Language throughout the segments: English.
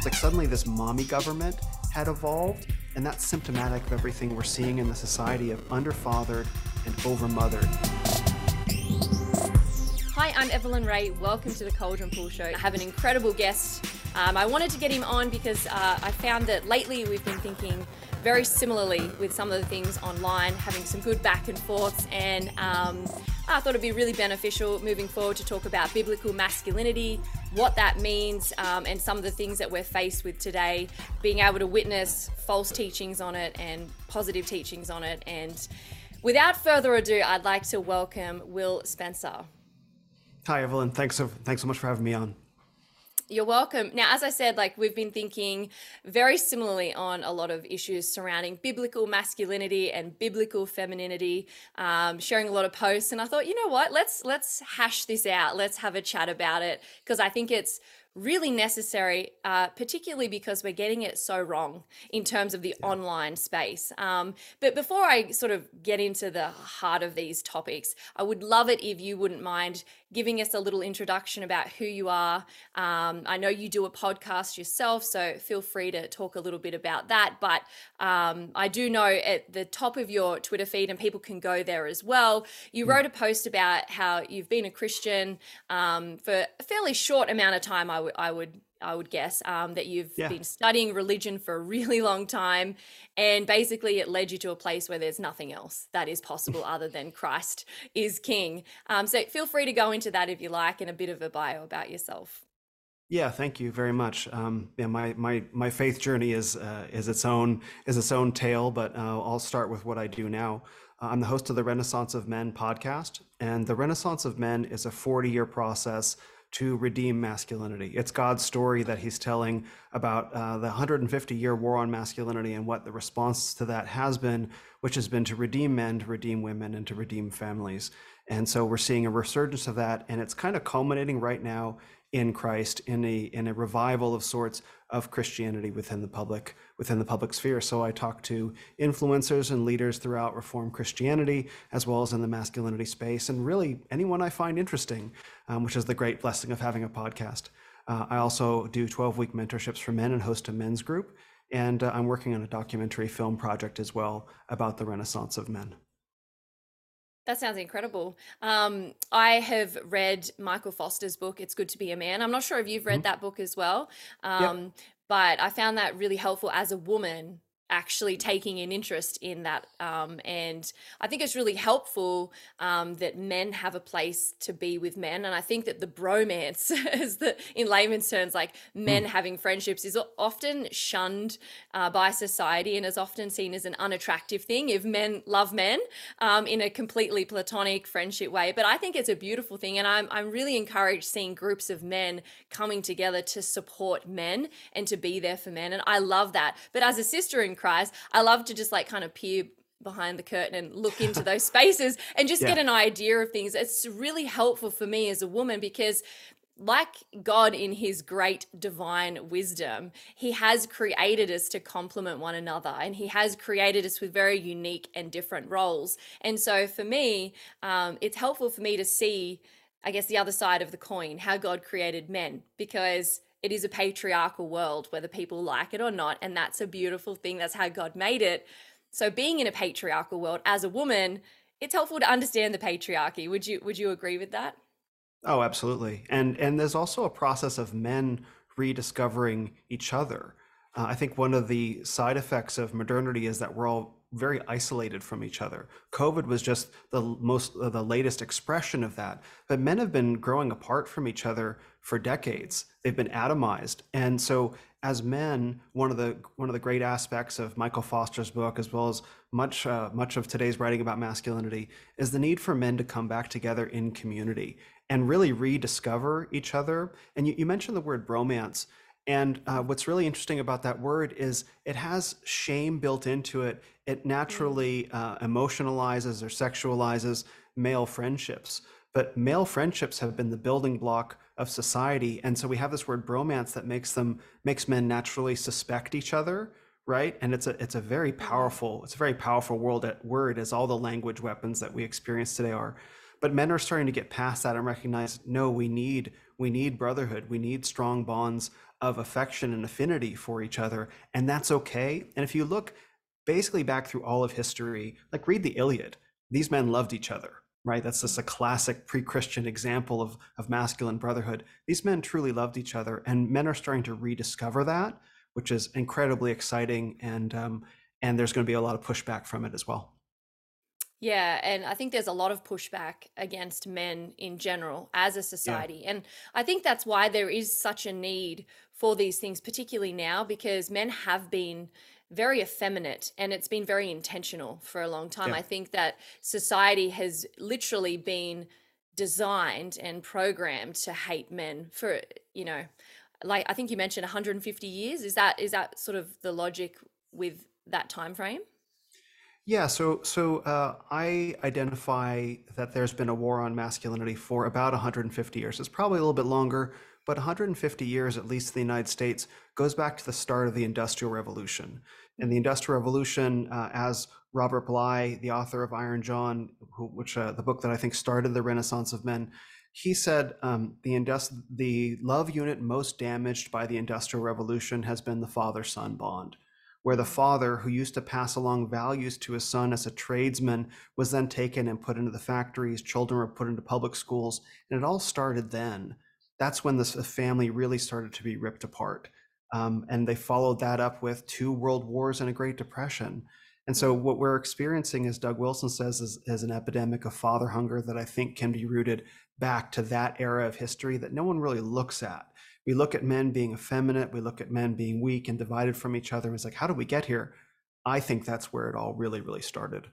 It's like suddenly this mommy government had evolved, and that's symptomatic of everything we're seeing in the society of underfathered and overmothered. Hi, I'm Evelyn Rae. Welcome to the Caldron Pool Show. I have an incredible guest. Um, I wanted to get him on because uh, I found that lately we've been thinking very similarly with some of the things online, having some good back and forths, and um, I thought it'd be really beneficial moving forward to talk about biblical masculinity, what that means, um, and some of the things that we're faced with today, being able to witness false teachings on it and positive teachings on it. And without further ado, I'd like to welcome Will Spencer. Hi, Evelyn. Thanks so, thanks so much for having me on. You're welcome. Now, as I said, like we've been thinking very similarly on a lot of issues surrounding biblical masculinity and biblical femininity, um, sharing a lot of posts. And I thought, you know what? Let's let's hash this out. Let's have a chat about it because I think it's really necessary, uh, particularly because we're getting it so wrong in terms of the yeah. online space. Um, but before I sort of get into the heart of these topics, I would love it if you wouldn't mind giving us a little introduction about who you are. Um, I know you do a podcast yourself, so feel free to talk a little bit about that. But um, I do know at the top of your Twitter feed, and people can go there as well, you hmm. wrote a post about how you've been a Christian um, for a fairly short amount of time, I, w- I would I would guess, um, that you've yeah. been studying religion for a really long time. And basically, it led you to a place where there's nothing else that is possible other than Christ is King. Um, so feel free to go into that if you like and a bit of a bio about yourself. Yeah, thank you very much. Um, yeah, my my my faith journey is uh, is its own is its own tale, but uh, I'll start with what I do now. Uh, I'm the host of the Renaissance of Men podcast, and the Renaissance of Men is a 40 year process to redeem masculinity. It's God's story that he's telling about uh, the 150 year war on masculinity and what the response to that has been, which has been to redeem men, to redeem women, and to redeem families. And so we're seeing a resurgence of that, and it's kind of culminating right now in Christ in a in a revival of sorts of Christianity within the public within the public sphere. So I talk to influencers and leaders throughout Reformed Christianity as well as in the masculinity space, and really anyone I find interesting, um, which is the great blessing of having a podcast. Uh, I also do 12 week mentorships for men and host a men's group, and uh, I'm working on a documentary film project as well about the Renaissance of men. That sounds incredible. Um, I have read Michael Foster's book, It's Good to Be a Man. I'm not sure if you've read mm-hmm. that book as well, um, yep. but I found that really helpful as a woman actually taking an interest in that. Um, and I think it's really helpful um, that men have a place to be with men. And I think that the bromance, as the in layman's terms, like men mm. having friendships, is often shunned uh, by society and is often seen as an unattractive thing if men love men um, in a completely platonic friendship way. But I think it's a beautiful thing, and I'm I'm really encouraged seeing groups of men coming together to support men and to be there for men. And I love that. But as a sister in Christ, I love to just like kind of peer behind the curtain and look into those spaces and just yeah. get an idea of things. It's really helpful for me as a woman because like God in his great divine wisdom, he has created us to complement one another and he has created us with very unique and different roles. And so for me, um, it's helpful for me to see, I guess, the other side of the coin, how God created men, because it is a patriarchal world, whether people like it or not. And that's a beautiful thing. That's how God made it. So being in a patriarchal world as a woman, it's helpful to understand the patriarchy. Would you would you agree with that? Oh, absolutely. And and there's also a process of men rediscovering each other. Uh, I think one of the side effects of modernity is that we're all very isolated from each other. COVID was just the most uh, the latest expression of that. But men have been growing apart from each other for decades. They've been atomized. And so as men, one of the one of the great aspects of Michael Foster's book as well as much uh, much of today's writing about masculinity is the need for men to come back together in community and really rediscover each other. And you, you mentioned the word bromance. And uh, what's really interesting about that word is it has shame built into it. It naturally mm. uh, emotionalizes or sexualizes male friendships. But male friendships have been the building block of society, and so we have this word bromance that makes them makes men naturally suspect each other, right? And it's a it's a very mm. powerful it's a very powerful world at word as all the language weapons that we experience today are. but men are starting to get past that and recognize, no, we need we need brotherhood. We need strong bonds of affection and affinity for each other, and that's okay. And if you look basically back through all of history, like read the Iliad, these men loved each other, right? That's just a classic pre-Christian example of, of masculine brotherhood. These men truly loved each other, and men are starting to rediscover that, which is incredibly exciting. And um, and there's going to be a lot of pushback from it as well. Yeah, and I think there's a lot of pushback against men in general as a Yeah, society. And I think that's why there is such a need for these things, particularly now, because men have been very effeminate and it's been very intentional for a long time. yeah, I think that society has literally been designed and programmed to hate men for, you know, like I think you mentioned 150 years. Is that is that sort of the logic with that time frame? Yeah. So so uh, I identify that there's been a war on masculinity for about 150 years. It's probably a little bit longer, but 150 years, at least in the United States, goes back to the start of the Industrial Revolution. And the Industrial Revolution, uh, as Robert Bly, the author of Iron John, who, which uh, the book that I think started the Renaissance of Men, he said um, the indus- the love unit most damaged by the Industrial Revolution has been the father-son bond, where the father, who used to pass along values to his son as a tradesman, was then taken and put into the factories. Children were put into public schools, and it all started then. That's when this family really started to be ripped apart. Um, and they followed that up with two world wars and a Great Depression. And so, what we're experiencing, as Doug Wilson says, is, is an epidemic of father hunger that I think can be rooted back to that era of history that no one really looks at. We look at men being effeminate, we look at men being weak and divided from each other. And it's like, how did we get here? I think that's where it all really, really started.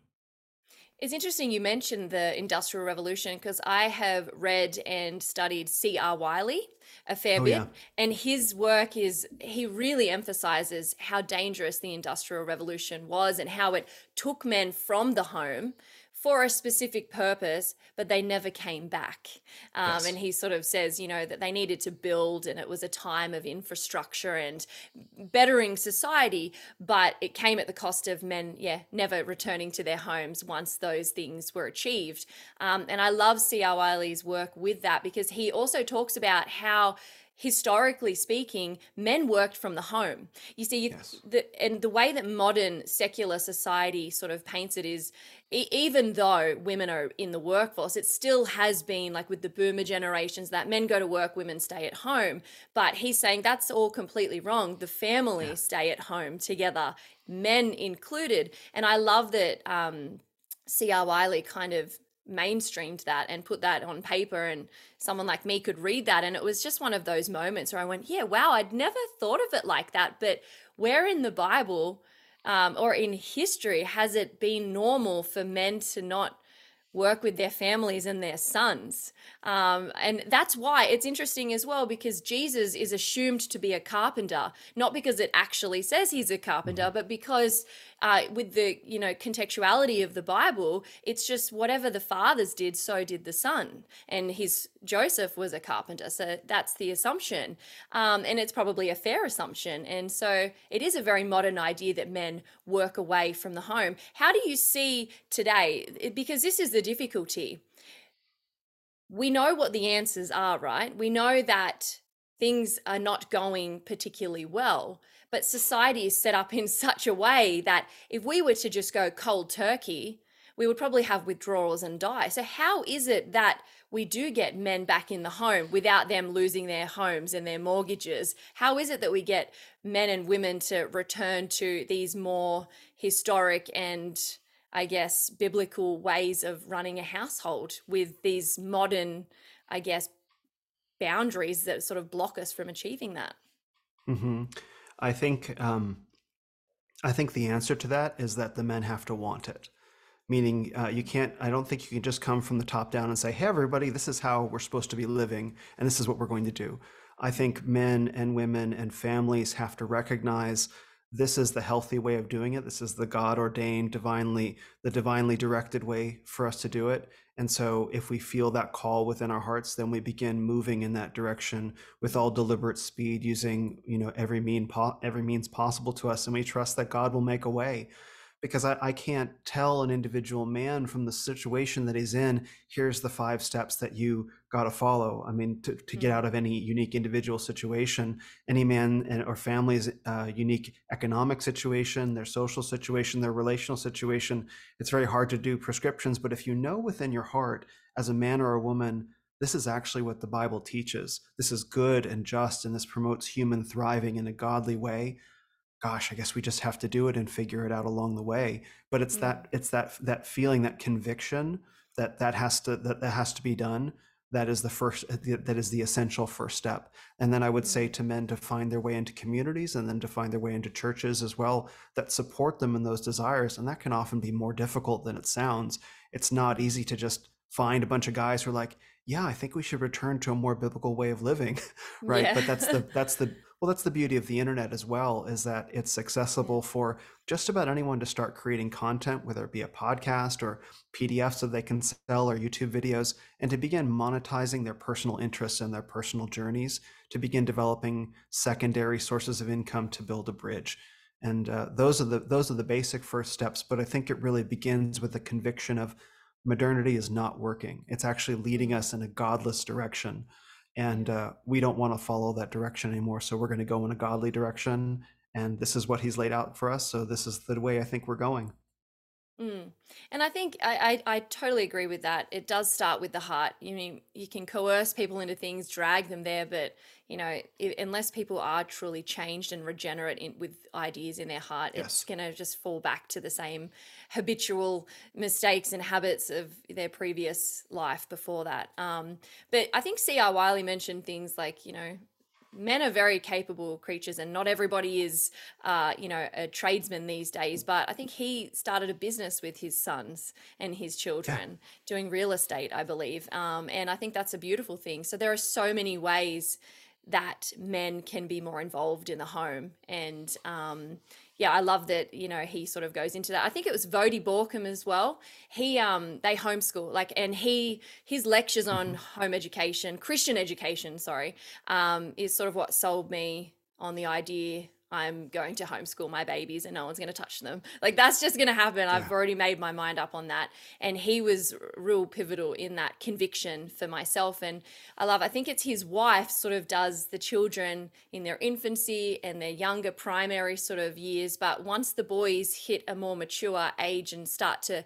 It's interesting you mentioned the Industrial Revolution because I have read and studied C.R. Wiley a fair Oh, bit, yeah. and his work is he really emphasizes how dangerous the Industrial Revolution was and how it took men from the home for a specific purpose, but they never came back. Um, and he sort of says, you know, that they needed to build, and it was a time of infrastructure and bettering society, but it came at the cost of men, yeah, never returning to their homes once those things were achieved. Um, and I love C.R. Wiley's work with that because he also talks about how historically speaking men worked from the home you see Yes. the, and the way that modern secular society sort of paints it is e- even though women are in the workforce it still has been like with the boomer generations that men go to work women stay at home but he's saying that's all completely wrong the family Yeah. stay at home together men included and i love that um, C.R. Wiley kind of mainstreamed that and put that on paper and someone like me could read that. And it was just one of those moments where I went, yeah, wow, I'd never thought of it like that, but where in the Bible um, or in history has it been normal for men to not work with their families and their sons. Um, and that's why it's interesting as well because Jesus is assumed to be a carpenter, not because it actually says he's a carpenter, but because uh, with the you know contextuality of the Bible, it's just whatever the fathers did, so did the son. And his Joseph was a carpenter, so that's the assumption, um, and it's probably a fair assumption. And so it is a very modern idea that men work away from the home. How do you see today? Because this is the difficulty. We know what the answers are, right? We know that things are not going particularly well, but society is set up in such a way that if we were to just go cold turkey, we would probably have withdrawals and die. So, how is it that we do get men back in the home without them losing their homes and their mortgages? How is it that we get men and women to return to these more historic and I guess, biblical ways of running a household with these modern, I guess, boundaries that sort of block us from achieving that. hmm I think um, I think the answer to that is that the men have to want it. Meaning, uh, you can't. I don't think you can just come from the top down and say, "Hey, everybody, this is how we're supposed to be living, and this is what we're going to do." I think men and women and families have to recognize this is the healthy way of doing it. This is the God ordained, divinely, the divinely directed way for us to do it. And so, if we feel that call within our hearts, then we begin moving in that direction with all deliberate speed, using you know every mean po- every means possible to us, and we trust that God will make a way. Because I, I can't tell an individual man from the situation that he's in here's the five steps that you got to follow. I mean to, to get out of any unique individual situation any man and, or family's uh, unique economic situation their social situation their relational situation it's very hard to do prescriptions but if you know within your heart as a man or a woman this is actually what the bible teaches. This is good and just and this promotes human thriving in a godly way gosh i guess we just have to do it and figure it out along the way but it's Mm. that it's that that feeling that conviction that that has to that, that has to be done that is the first that is the essential first step and then i would say Mm. to men to find their way into communities and then to find their way into churches as well that support them in those desires and that can often be more difficult than it sounds it's not easy to just find a bunch of guys who are like yeah i think we should return to a more biblical way of living right? But that's the that's the well that's the beauty of the internet as well is that it's accessible for just about anyone to start creating content whether it be a podcast or pdfs that they can sell or youtube videos and to begin monetizing their personal interests and their personal journeys to begin developing secondary sources of income to build a bridge. And uh, those are the those are the basic first steps but i think it really begins with the conviction of modernity is not working. It's actually leading us in a godless direction. And uh, we don't want to follow that direction anymore so we're going to go in a godly direction and this is what he's laid out for us so this is the way i think we're going Mm. And I think I, I, I totally agree with that. It does start with the heart. You mean you can coerce people into things, drag them there, but you know, unless people are truly changed and regenerate in, with ideas in their heart, it's going to just fall back to the same habitual mistakes and habits of their previous life before that. Um, but I think C.R. Wiley mentioned things like, you know, men are very capable creatures and not everybody is uh, you know a tradesman these days but i think he started a business with his sons and his yeah. children doing real estate i believe um, and i think that's a beautiful thing. So there are so many ways that men can be more involved in the home and um, yeah i love that you know he sort of goes into that. I think it was Voddie Baucham as well. He um they homeschool like and he his lectures on hmm home education christian education sorry um is sort of what sold me on the idea i'm going to homeschool my babies and no one's going to touch them. Like that's just going to happen. I've already made my mind up on that. And he was real pivotal in that conviction for myself. And i love i think it's his wife sort of does the children in their infancy and their younger primary sort of years. But once the boys hit a more mature age and start to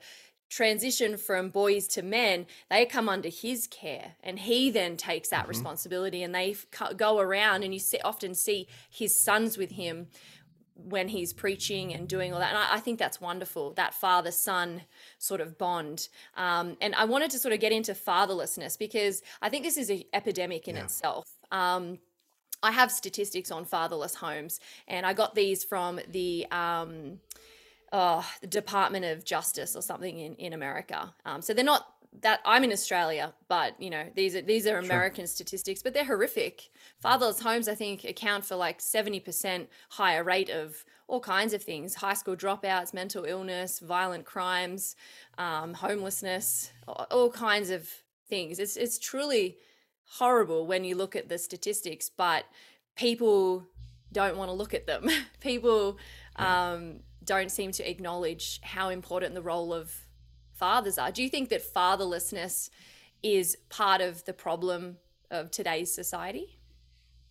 transition from boys to men, they come under his care, and he then takes that hmm responsibility. And they go around, and you see, often see his sons with him when he's preaching and doing all that. And I, I think that's wonderful, that father son sort of bond. Um, and I wanted to sort of get into fatherlessness because I think this is an epidemic in yeah itself. Um, I have statistics on fatherless homes, and I got these from the um, uh, the Department of Justice or something in in America. Um, so they're not that I'm in Australia, but you know these are these are sure American statistics, but they're horrific. Fatherless homes, I think, account for like seventy percent higher rate of all kinds of things: high school dropouts, mental illness, violent crimes, um, homelessness, all kinds of things. It's it's truly horrible when you look at the statistics, but people don't want to look at them. people um, don't seem to acknowledge how important the role of fathers are. Do you think that fatherlessness is part of the problem of today's society?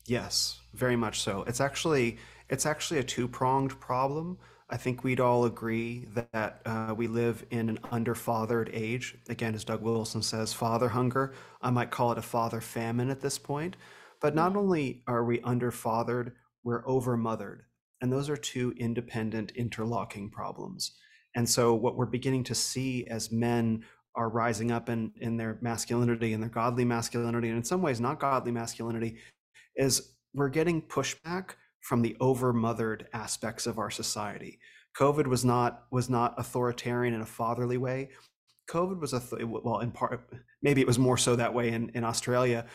Yes, very much so. It's actually it's actually a two-pronged problem. I think we'd all agree that uh, we live in an underfathered age. Again, as Doug Wilson says, father hunger. I might call it a father famine at this point. But not Mm, only are we underfathered, we're overmothered. And those are two independent, interlocking problems. And so what we're beginning to see as men are rising up in, in their masculinity and their godly masculinity, and in some ways not godly masculinity, is we're getting pushback from the overmothered aspects of our society. COVID was not was not authoritarian in a fatherly way. COVID was a th- well in part maybe it was more so that way in, in Australia,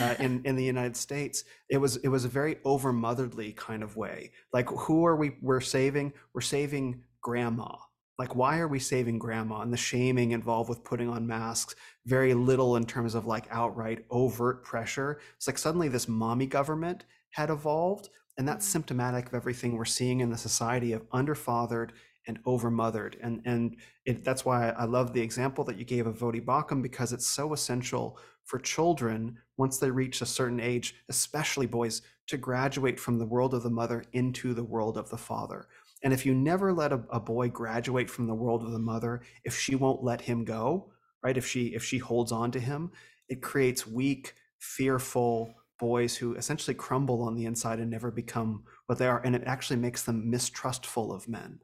uh, in in the United States it was it was a very overmotherly kind of way. Like who are we we're saving? We're saving grandma. Like why are we saving grandma and the shaming involved with putting on masks? Very little in terms of like outright overt pressure. It's like suddenly this mommy government had evolved and that's mm, symptomatic of everything we're seeing in the society of underfathered and overmothered. And and it, that's why I love the example that you gave of Voddie Baucham because it's so essential for children once they reach a certain age, especially boys, to graduate from the world of the mother into the world of the father. And if you never let a, a boy graduate from the world of the mother, if she won't let him go, right? If she if she holds on to him, it creates weak, fearful boys who essentially crumble on the inside and never become what they are, and it actually makes them mistrustful of men.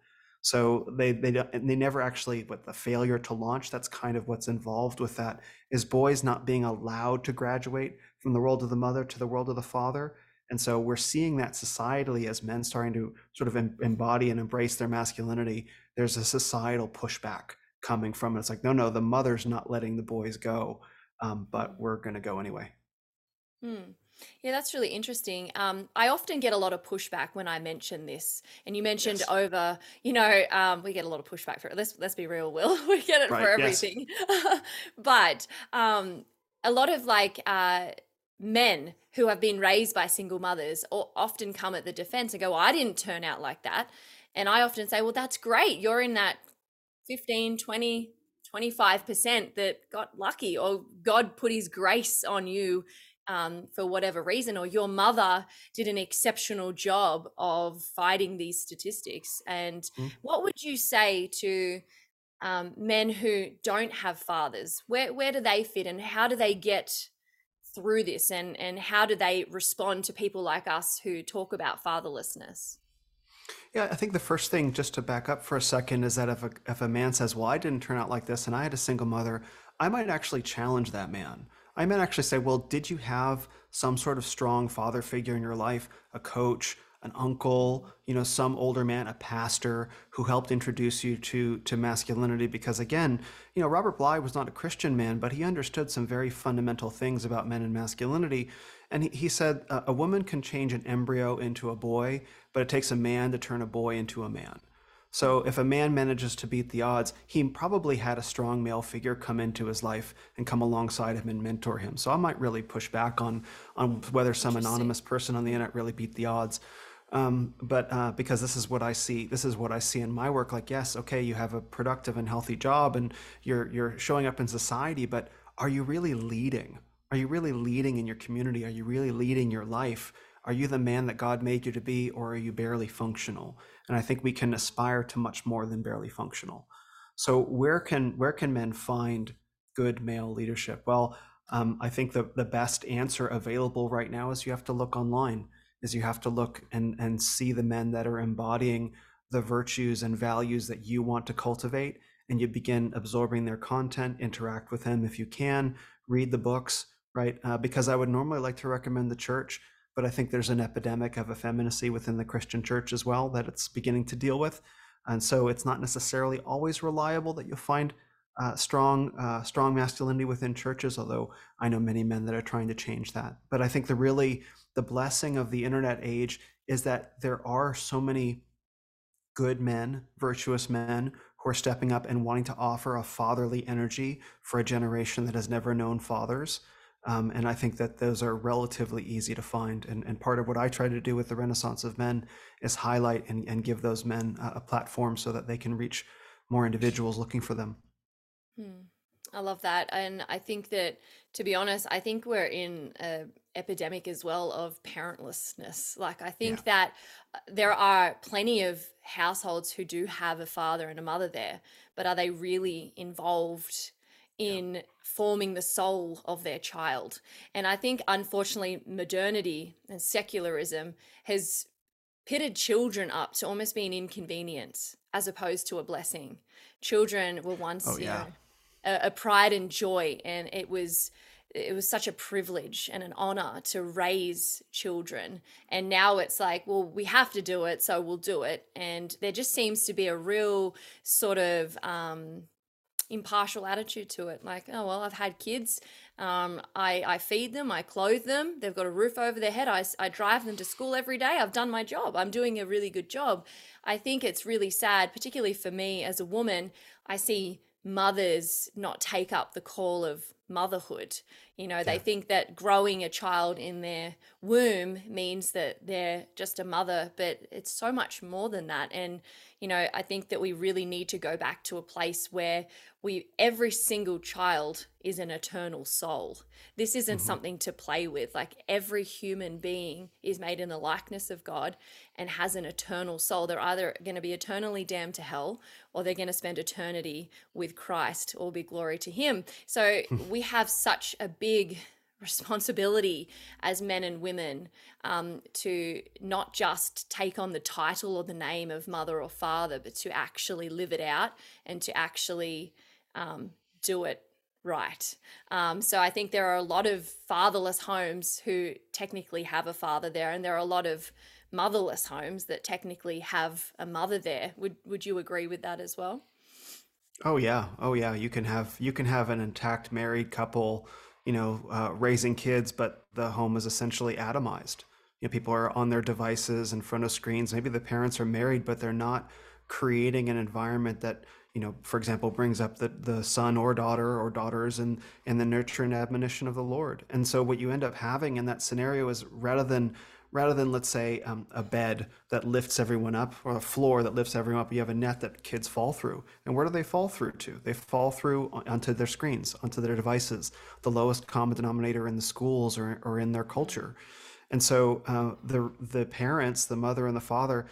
So they they they never actually, but the failure to launch. That's kind of what's involved with that. Is boys not being allowed to graduate from the world of the mother to the world of the father. And so we're seeing that societally as men starting to sort of embody and embrace their masculinity. There's a societal pushback coming from it. It's like, no, no, the mother's not letting the boys go, um, but we're going to go anyway. Hmm. Yeah, that's really interesting. Um, I often get a lot of pushback when I mention this, and you mentioned Yes. over, you know, um, we get a lot of pushback for it. Let's let's be real, Will. We get it for Right. Yes. everything. But um, a lot of like uh, men who have been raised by single mothers often come at the defense and go, well, I didn't turn out like that. And I often say, well, that's great. You're in that 15, 20, 25% that got lucky or God put his grace on you um, for whatever reason, or your mother did an exceptional job of fighting these statistics. And Mhm. what would you say to um, men who don't have fathers? Where where do they fit, and how do they get through this, and and how do they respond to people like us who talk about fatherlessness? Yeah, I think the first thing, just to back up for a second, is that if a, if a man says, Well, I didn't turn out like this and I had a single mother, I might actually challenge that man. I might actually say, Well, did you have some sort of strong father figure in your life, a coach, an uncle, you know, some older man, a pastor who helped introduce you to to masculinity? Because again, you know, Robert Bly was not a Christian man, but he understood some very fundamental things about men and masculinity. And he, he said, a, a woman can change an embryo into a boy, but it takes a man to turn a boy into a man. So if a man manages to beat the odds, he probably had a strong male figure come into his life and come alongside him and mentor him. So I might really push back on on whether some anonymous person on the internet really beat the odds. Um, but uh, because this is what I see, this is what I see in my work. Like, yes, okay, you have a productive and healthy job, and you're you're showing up in society, but are you really leading? Are you really leading in your community? Are you really leading your life? Are you the man that God made you to be, or are you barely functional? And I think we can aspire to much more than barely functional. So where can where can men find good male leadership? Well, um, I think the the best answer available right now is you have to look online. Is you have to look and and see the men that are embodying the virtues and values that you want to cultivate, and you begin absorbing their content, interact with them if you can, read the books, right? Uh, because I would normally like to recommend the church, but I think there's an epidemic of effeminacy within the Christian church as well that it's beginning to deal with, and so it's not necessarily always reliable that you'll find uh, strong uh, strong masculinity within churches. Although I know many men that are trying to change that, but I think the really the blessing of the internet age is that there are so many good men, virtuous men who are stepping up and wanting to offer a fatherly energy for a generation that has never known fathers. Um, and I think that those are relatively easy to find. And, and part of what I try to do with the Renaissance of Men is highlight and, and give those men a, a platform so that they can reach more individuals looking for them. Hmm. I love that. And I think that, to be honest, I think we're in a epidemic as well of parentlessness. Like, I Yeah. think that uh, there are plenty of households who do have a father and a mother there, but are they really involved Yeah. In forming the soul of their child? And I think, unfortunately, modernity and secularism has pitted children up to almost be an inconvenience as opposed to a blessing. Children were once, Oh, you know, a, a pride and joy, and it was it was such a privilege and an honor to raise children. And now it's like, well, we have to do it, so we'll do it. And there just seems to be a real sort of um, impartial attitude to it. Like, oh well, I've had kids. Um, I I feed them, I clothe them. They've got a roof over their head. I, I drive them to school every day. I've done my job. I'm doing a really good job. I think it's really sad, particularly for me as a woman. I see mothers not take up the call of motherhood. You know, they think that growing a child in their womb means that they're just a mother, but it's so much more than that. And, you know, I think that we really need to go back to a place where we, every single child is an eternal soul. This isn't hmm something to play with. Like every human being is made in the likeness of God and has an eternal soul. They're either going to be eternally damned to hell or they're going to spend eternity with Christ. All be glory to Him. So we have such a big responsibility as men and women um, to not just take on the title or the name of mother or father, but to actually live it out and to actually um, do it right. Um, so I think there are a lot of fatherless homes who technically have a father there, and there are a lot of motherless homes that technically have a mother there. Would Would you agree with that as well? Oh yeah, oh yeah. You can have you can have an intact married couple, you know, uh, raising kids, but the home is essentially atomized. You know, people are on their devices in front of screens. Maybe the parents are married, but they're not creating an environment that, you know, for example, brings up the the son or daughter or daughters and and the nurture and admonition of the Lord. And so what you end up having in that scenario is rather than rather than let's say um, a bed that lifts everyone up or a floor that lifts everyone up you have a net that kids fall through. And where do they fall through to? They fall through onto their screens onto their devices the lowest common denominator in the schools or, or in their culture. And so uh, the the parents the mother and the father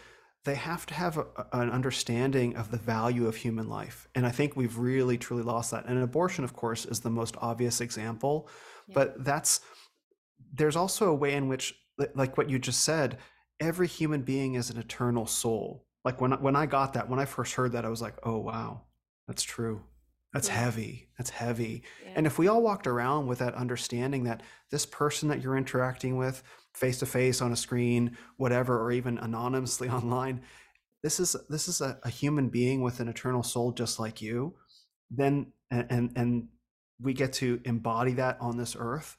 they have to have a, an understanding of the value of human life. And i think we've really truly lost that. And abortion of course is the most obvious example. Yeah. but that's there's also a way in which like what you just said every human being is an eternal soul like when I, when I got that when i first heard that i was like oh wow that's true that's Yeah. heavy that's heavy Yeah. and if we all walked around with that understanding that this person that you're interacting with face to face on a screen whatever or even anonymously online this is this is a, a human being with an eternal soul just like you then and, and and we get to embody that on this earth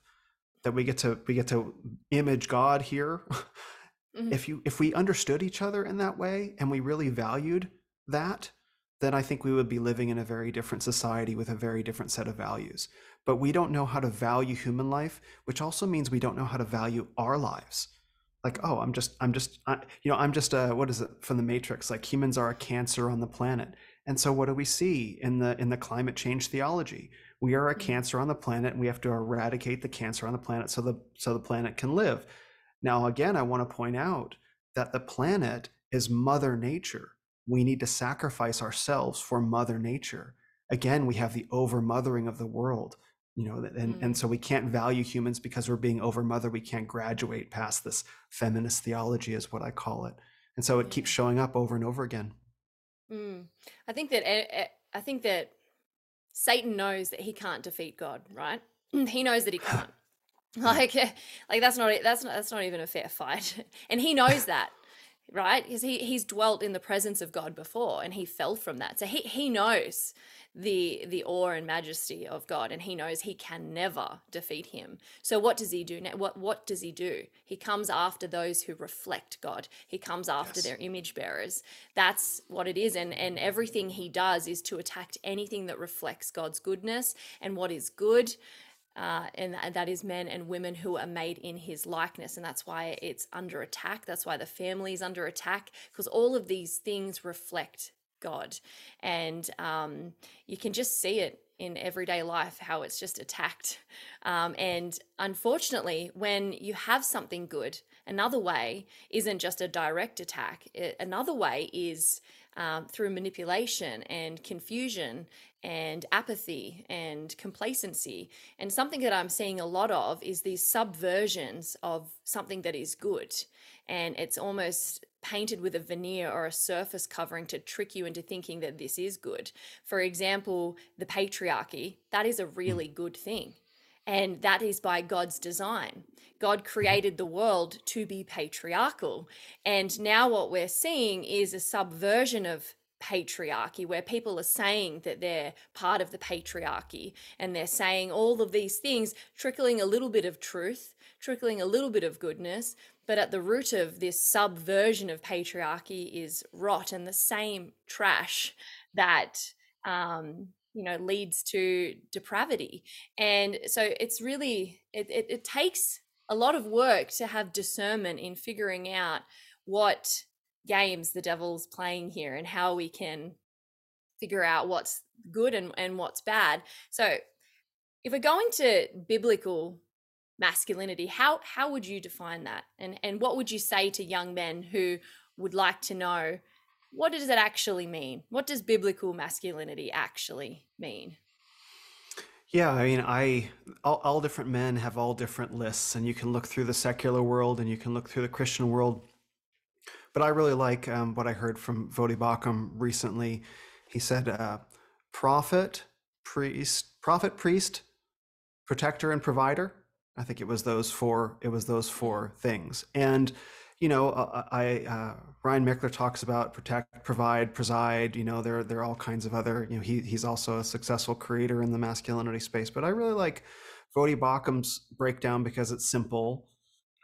that we get to we get to image god here. Mhm. if you if we understood each other in that way and we really valued that then i think we would be living in a very different society with a very different set of values. But we don't know how to value human life which also means we don't know how to value our lives. Like oh i'm just i'm just I, you know i'm just a what is it from the matrix? Like humans are a cancer on the planet. And so what do we see in the in the climate change theology we are a Mhm. cancer on the planet and we have to eradicate the cancer on the planet so the so the planet can live. Now again i want to point out that the planet is mother nature. We need to sacrifice ourselves for mother nature. Again we have the over mothering of the world you know and, and Mm. so we can't value humans because we're being over mother we can't graduate past this feminist theology is what i call it. And so it keeps showing up over and over again. Mm. I think that eh, eh, I think that Satan knows that he can't defeat God, right? Mm. He knows that he can't. Like, like that's not that's not that's not even a fair fight, and he knows that, right? Because he he's dwelt in the presence of God before, and he fell from that. So he he knows the the awe and majesty of God, and he knows he can never defeat him. So what does he do now? What what does he do? He comes after those who reflect God. He comes after yes their image bearers. That's what it is, and and everything he does is to attack anything that reflects God's goodness and what is good uh, and that is men and women who are made in his likeness. And that's why it's under attack. That's why the family is under attack, because all of these things reflect God. And um, you can just see it in everyday life how it's just attacked. Um, and unfortunately, when you have something good, another way isn't just a direct attack, another way is. Um, through manipulation and confusion and apathy and complacency. And something that I'm seeing a lot of is these subversions of something that is good. And it's almost painted with a veneer or a surface covering to trick you into thinking that this is good. For example, the patriarchy, that is a Mm, really good thing. And that is by God's design. God created the world to be patriarchal. And now what we're seeing is a subversion of patriarchy where people are saying that they're part of the patriarchy and they're saying all of these things, trickling a little bit of truth, trickling a little bit of goodness. But at the root of this subversion of patriarchy is rot and the same trash that. Um, you know leads to depravity. And so it's really it, it, it takes a lot of work to have discernment in figuring out what games the devil's playing here and how we can figure out what's good and, and what's bad. So if we're going to biblical masculinity how how would you define that? And and what would you say to young men who would like to know what does it actually mean? What does biblical masculinity actually mean? Yeah i mean i all, all different men have all different lists and you can look through the secular world and you can look through the christian world. But i really like um, what i heard from Voddie Baucham recently. He said uh, prophet priest prophet priest protector and provider. I think it was those four. It was those four things. And you know, uh, uh, I uh, Ryan Michler talks about protect, provide, preside. You know, there there are all kinds of other. You know, he he's also a successful creator in the masculinity space. But I really like Voddie Baucham's breakdown because it's simple,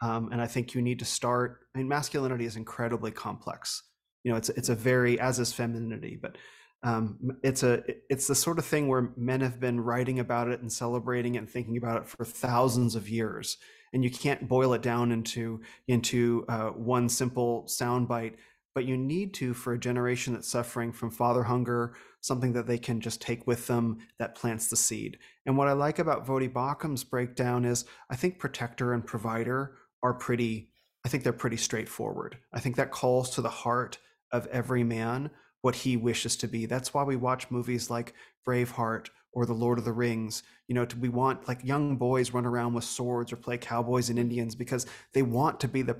um, and I think you need to start. I mean, masculinity is incredibly complex. You know, it's it's a very as is femininity, but um, it's a it's the sort of thing where men have been writing about it and celebrating it and thinking about it for thousands of years and you can't boil it down into into uh, one simple soundbite but you need to for a generation that's suffering from father hunger something that they can just take with them that plants the seed and what i like about Voddie Baucham's breakdown is i think protector and provider are pretty i think they're pretty straightforward i think that calls to the heart of every man what he wishes to be. That's why we watch movies like Braveheart or The Lord of the Rings. You know, we want like young boys run around with swords or play cowboys and Indians because they want to be the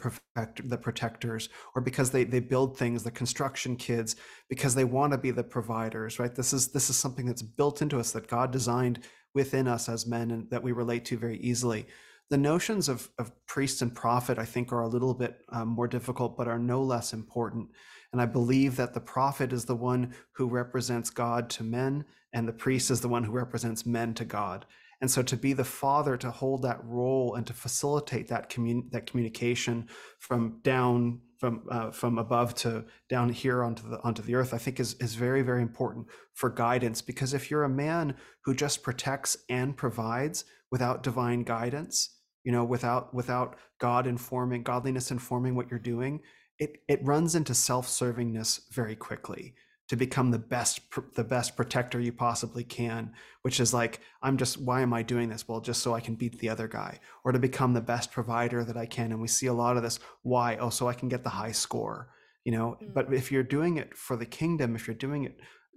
the protectors, or because they they build things, the construction kids, because they want to be the providers. Right? This is this is something that's built into us that God designed within us as men and that we relate to very easily. The notions of, of priest and prophet, I think, are a little bit um, more difficult, but are no less important. And I believe that the prophet is the one who represents God to men, and the priest is the one who represents men to God. And so to be the father, to hold that role and to facilitate that, commun- that communication from down, from, uh, from above to down here onto the, onto the earth, I think is, is very, very important for guidance. Because if you're a man who just protects and provides without divine guidance, you know, without, without God informing, godliness informing what you're doing, it it runs into self-servingness very quickly to become the best the best protector you possibly can which is like i'm just why am i doing this? Well just so i can beat the other guy or to become the best provider that i can. And we see a lot of this why? Oh so i can get the high score you know? Mm. but if you're doing it for the kingdom if you're doing it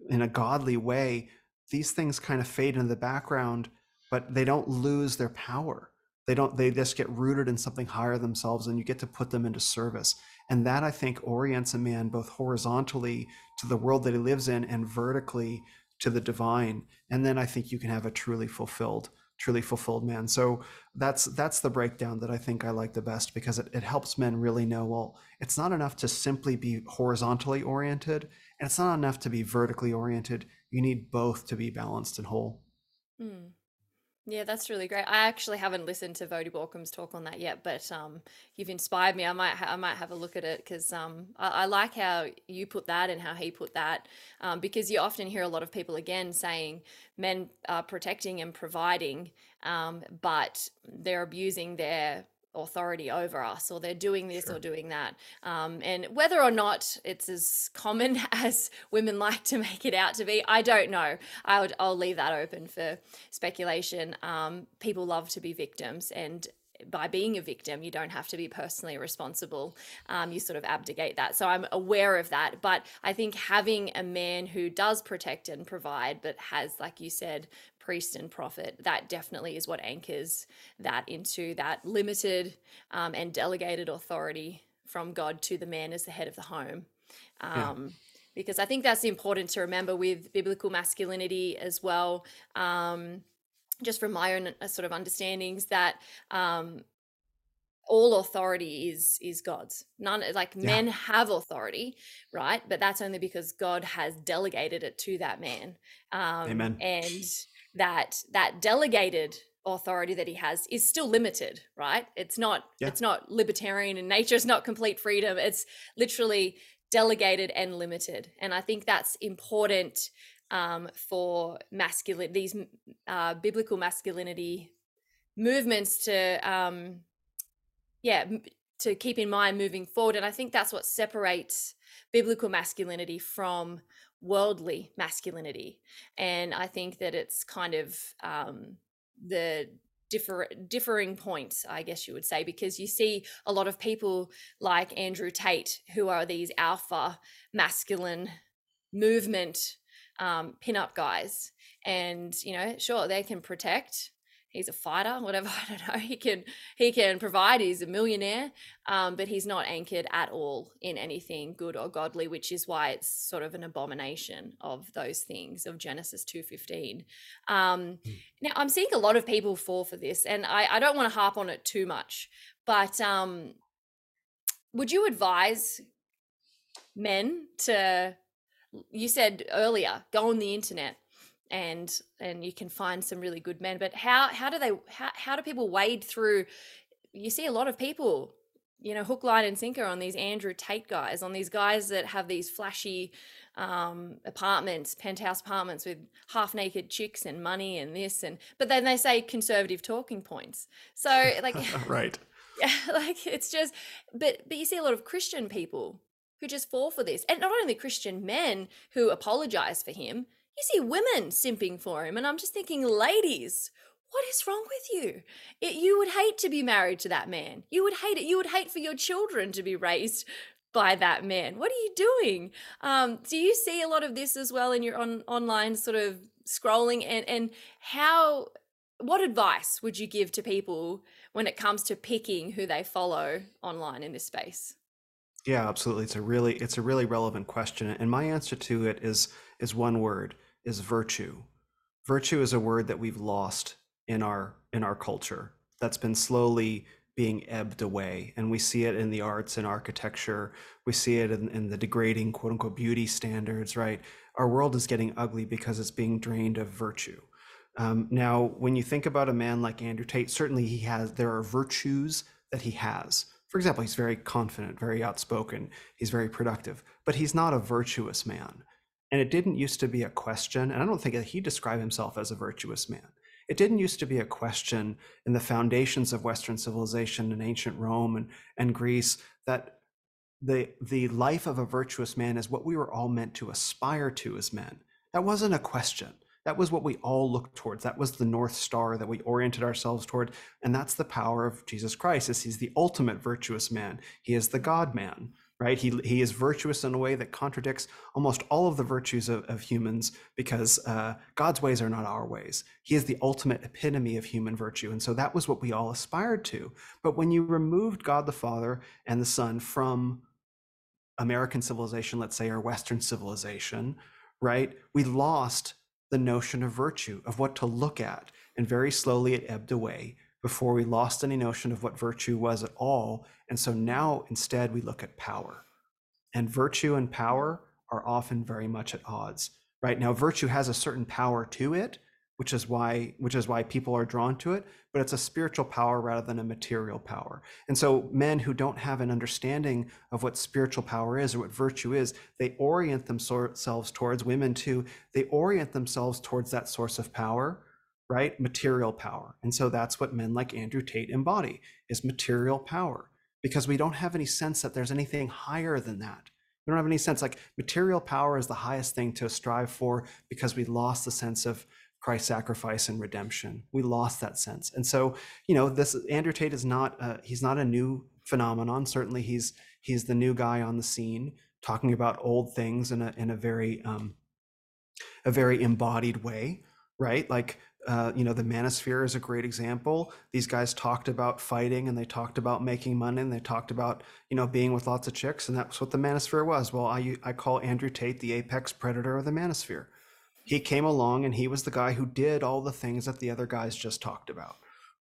in a godly way these things kind of fade into the background but they don't lose their power. They don't they just get rooted in something higher themselves and you get to put them into service and that I think orients a man both horizontally to the world that he lives in and vertically to the divine. And then I think you can have a truly fulfilled, truly fulfilled man. So that's that's the breakdown that I think I like the best because it, it helps men really know, well, it's not enough to simply be horizontally oriented, and it's not enough to be vertically oriented. You need both to be balanced and whole. Mm. Yeah, that's really great. I actually haven't listened to Voddie Baucham's talk on that yet, but um, you've inspired me. I might ha- I might have a look at it because um, I-, I like how you put that and how he put that um, because you often hear a lot of people again saying men are protecting and providing, um, but they're abusing their authority over us or they're doing this sure. or doing that um, and whether or not it's as common as women like to make it out to be i don't know I would, i'll leave that open for speculation um, people love to be victims and by being a victim, you don't have to be personally responsible. Um, you sort of abdicate that. So I'm aware of that. But I think having a man who does protect and provide, but has, like you said, priest and prophet, that definitely is what anchors that into that limited um, and delegated authority from God to the man as the head of the home. Um, yeah. Because I think that's important to remember with biblical masculinity as well. Um, just from my own uh, sort of understandings, that um, all authority is is god's none like yeah. men have authority right but that's only because god has delegated it to that man um Amen. and that that delegated authority that he has is still limited right? It's not yeah. it's not libertarian in nature it's not complete freedom. It's literally delegated and limited. And i think that's important um, for masculine these uh, biblical masculinity movements to um, yeah to keep in mind moving forward. And i think that's what separates biblical masculinity from worldly masculinity and i think that it's kind of um, the differ, differing points i guess you would say because you see a lot of people like andrew tate who are these alpha masculine movement um, pinup guys and you know sure they can protect he's a fighter whatever i don't know he can he can provide he's a millionaire um, but he's not anchored at all in anything good or godly which is why it's sort of an abomination of those things of genesis 2.15 um, mm. now i'm seeing a lot of people fall for this and i, I don't want to harp on it too much but um, would you advise men to you said earlier go on the internet and and you can find some really good men but how how do they how, how do people wade through you see a lot of people you know hook line and sinker on these andrew tate guys on these guys that have these flashy um, apartments penthouse apartments with half naked chicks and money and this and but then they say conservative talking points. So like right. yeah like it's just but but you see a lot of christian people who just fall for this and not only christian men who apologize for him you see women simping for him. And I'm just thinking, ladies, what is wrong with you? It, you would hate to be married to that man. You would hate it. You would hate for your children to be raised by that man. What are you doing? Um, do you see a lot of this as well in your on, online sort of scrolling? And, and how, what advice would you give to people when it comes to picking who they follow online in this space? Yeah, absolutely. It's a really it's a really relevant question, and my answer to it is is one word: is virtue. Virtue is a word that we've lost in our in our culture. That's been slowly being ebbed away, and we see it in the arts and architecture. We see it in, in the degrading quote unquote beauty standards. Right, our world is getting ugly because it's being drained of virtue. Um, now, when you think about a man like Andrew Tate, certainly he has there are virtues that he has for example, he's very confident, very outspoken, he's very productive, but he's not a virtuous man. And it didn't used to be a question, and I don't think that he described himself as a virtuous man. It didn't used to be a question in the foundations of Western civilization in ancient Rome and, and Greece that the, the life of a virtuous man is what we were all meant to aspire to as men. That wasn't a question that was what we all looked towards that was the north star that we oriented ourselves toward and that's the power of jesus christ is he's the ultimate virtuous man he is the god man right? He, he is virtuous in a way that contradicts almost all of the virtues of, of humans because uh, god's ways are not our ways. He is the ultimate epitome of human virtue and so that was what we all aspired to. But when you removed god the father and the son from american civilization let's say or western civilization right we lost the notion of virtue, of what to look at. And very slowly it ebbed away before we lost any notion of what virtue was at all. And so now instead we look at power. And virtue and power are often very much at odds. Right now, virtue has a certain power to it, which is why which is why people are drawn to it but it's a spiritual power rather than a material power and so men who don't have an understanding of what spiritual power is or what virtue is they orient themselves towards women too they orient themselves towards that source of power right material power and so that's what men like andrew tate embody is material power because we don't have any sense that there's anything higher than that we don't have any sense like material power is the highest thing to strive for because we lost the sense of Christ's sacrifice and redemption. We lost that sense, and so you know this Andrew Tate is not uh, he's not a new phenomenon. Certainly, he's he's the new guy on the scene talking about old things in a in a very um, a very embodied way, right? Like uh, you know, the manosphere is a great example. These guys talked about fighting and they talked about making money and they talked about, you know, being with lots of chicks. And that's what the manosphere was. Well, I, I call Andrew Tate the apex predator of the manosphere he came along and he was the guy who did all the things that the other guys just talked about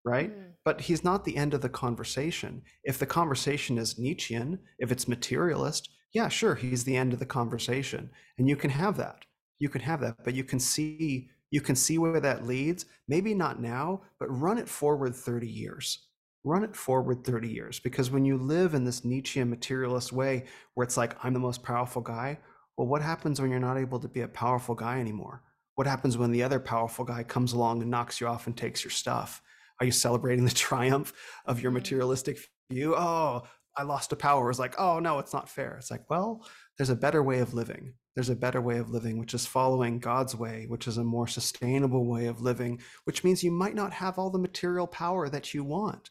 right mm. but he's not the end of the conversation if the conversation is nietzschean if it's materialist yeah sure he's the end of the conversation and you can have that you can have that but you can see you can see where that leads maybe not now but run it forward 30 years run it forward 30 years because when you live in this nietzschean materialist way where it's like i'm the most powerful guy Well, what happens when you're not able to be a powerful guy anymore? What happens when the other powerful guy comes along and knocks you off and takes your stuff? Are you celebrating the triumph of your mm-hmm. materialistic view? Oh, I lost a power. It's like, oh no, it's not fair. It's like, well, there's a better way of living. There's a better way of living, which is following God's way, which is a more sustainable way of living, which means you might not have all the material power that you want.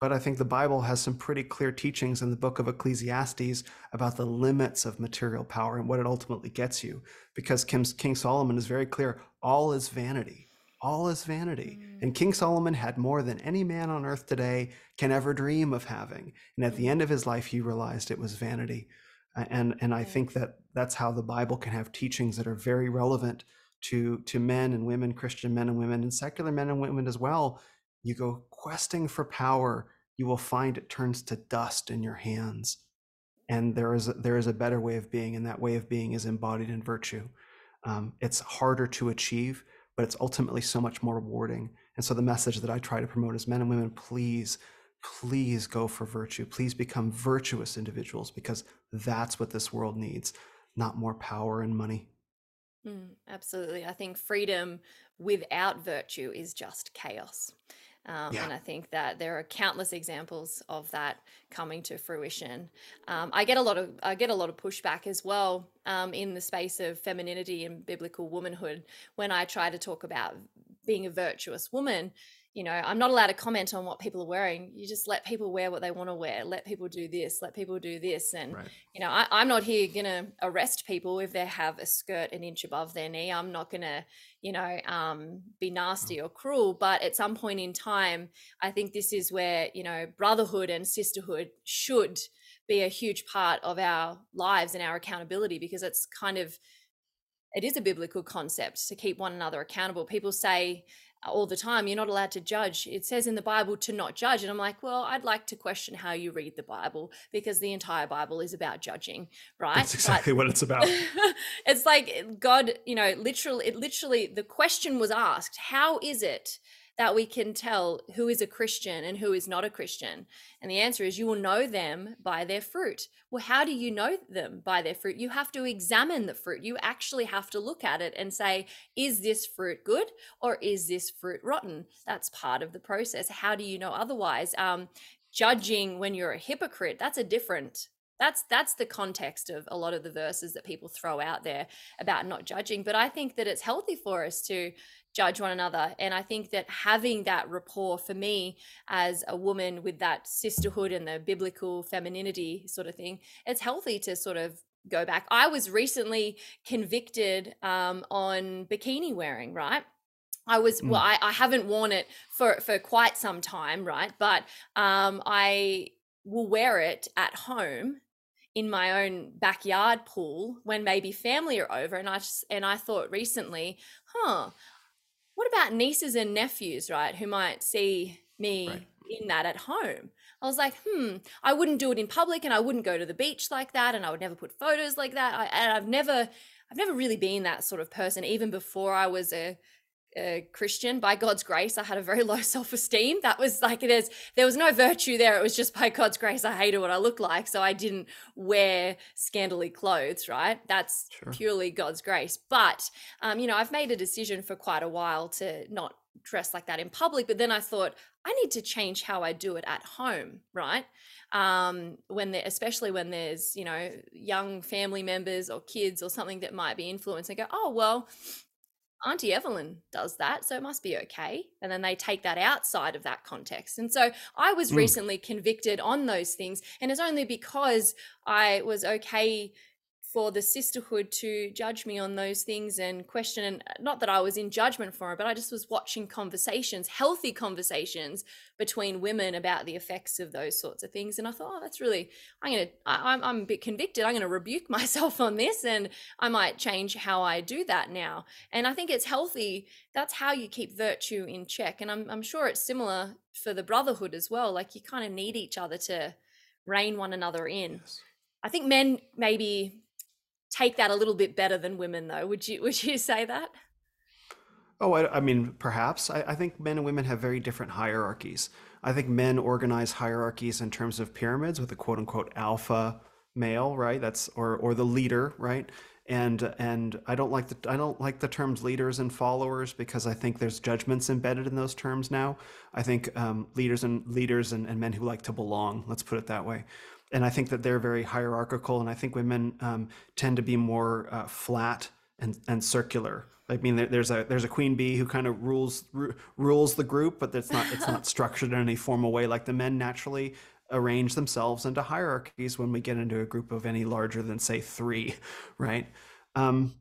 But I think the Bible has some pretty clear teachings in the book of Ecclesiastes about the limits of material power and what it ultimately gets you. Because King Solomon is very clear all is vanity. All is vanity. Mm. And King Solomon had more than any man on earth today can ever dream of having. And at the end of his life, he realized it was vanity and and I think that that's how the Bible can have teachings that are very relevant to to men and women, Christian men and women, and secular men and women as well. You go questing for power, you will find it turns to dust in your hands, and there is a, there is a better way of being, and that way of being is embodied in virtue. Um, it's harder to achieve, but it's ultimately so much more rewarding. And so the message that I try to promote is men and women, please please go for virtue. Please become virtuous individuals because that's what this world needs, not more power and money. Mm, absolutely. I think freedom without virtue is just chaos. Um, yeah. And I think that there are countless examples of that coming to fruition. Um, I get a lot of I get a lot of pushback as well um, in the space of femininity and biblical womanhood when I try to talk about being a virtuous woman you know, I'm not allowed to comment on what people are wearing. You just let people wear what they want to wear. Let people do this. Let people do this. And, right. you know, I, am not here going to arrest people if they have a skirt an inch above their knee. I'm not going to, you know, um, be nasty or cruel. But at some point in time, I think this is where, you know, brotherhood and sisterhood should be a huge part of our lives and our accountability because it's kind of, it is a biblical concept to keep one another accountable. People say, all the time you're not allowed to judge. It says in the bible to not judge and i'm like well i'd like to question how you read the bible because the entire bible is about judging right? That's exactly but what it's about. it's like god you know literally it literally the question was asked how is it that we can tell who is a Christian and who is not a Christian? And the answer is you will know them by their fruit. Well, how do you know them by their fruit? You have to examine the fruit. You actually have to look at it and say, is this fruit good or is this fruit rotten? That's part of the process. How do you know otherwise? Um, judging when you're a hypocrite, that's a different that's that's the context of a lot of the verses that people throw out there about not judging but i think that it's healthy for us to judge one another. And I think that having that rapport for me as a woman with that sisterhood and the biblical femininity sort of thing, it's healthy to sort of go back. I was recently convicted um, on bikini wearing, right? I was well, mm. I, I haven't worn it for for quite some time, right? But um, I will wear it at home in my own backyard pool when maybe family are over and I just, and I thought recently, huh, what about nieces and nephews, right, who might see me right. in that at home? I was like, hmm, I wouldn't do it in public and I wouldn't go to the beach like that and I would never put photos like that. I, and I've never, I've never really been that sort of person, even before I was a a Christian by God's grace. I had a very low self esteem. That was like there's there was no virtue there. It was just by God's grace. I hated what I looked like, so I didn't wear scandally clothes. Right? That's sure. purely God's grace. But um, you know, I've made a decision for quite a while to not dress like that in public. But then I thought I need to change how I do it at home. Right? Um, when there, especially when there's you know young family members or kids or something that might be influenced, and go, oh well Auntie Evelyn does that, so it must be okay. And then they take that outside of that context. And so I was mm. recently convicted on those things. And it's only because I was okay for the sisterhood to judge me on those things and question and not that I was in judgment for it but I just was watching conversations healthy conversations between women about the effects of those sorts of things. And I thought oh that's really I'm going to I'm I'm a bit convicted. I'm going to rebuke myself on this and I might change how I do that now. And I think it's healthy. That's how you keep virtue in check. And I'm I'm sure it's similar for the brotherhood as well. Like you kind of need each other to rein one another in. Yes. I think men maybe take that a little bit better than women though would you would you say that oh i, I mean perhaps I, I, think men and women have very different hierarchies i think men organize hierarchies in terms of pyramids with a quote unquote alpha male right that's or or the leader right and and I don't like the I don't like the terms leaders and followers because I think there's judgments embedded in those terms now. I think um, leaders and leaders and, and men who like to belong. Let's put it that way. And I think that they're very hierarchical, and I think women um, tend to be more uh, flat and, and circular. I mean, there's a there's a queen bee who kind of rules rules the group, but it's not it's not structured in any formal way. Like the men naturally arrange themselves into hierarchies when we get into a group of any larger than say three, right? Um,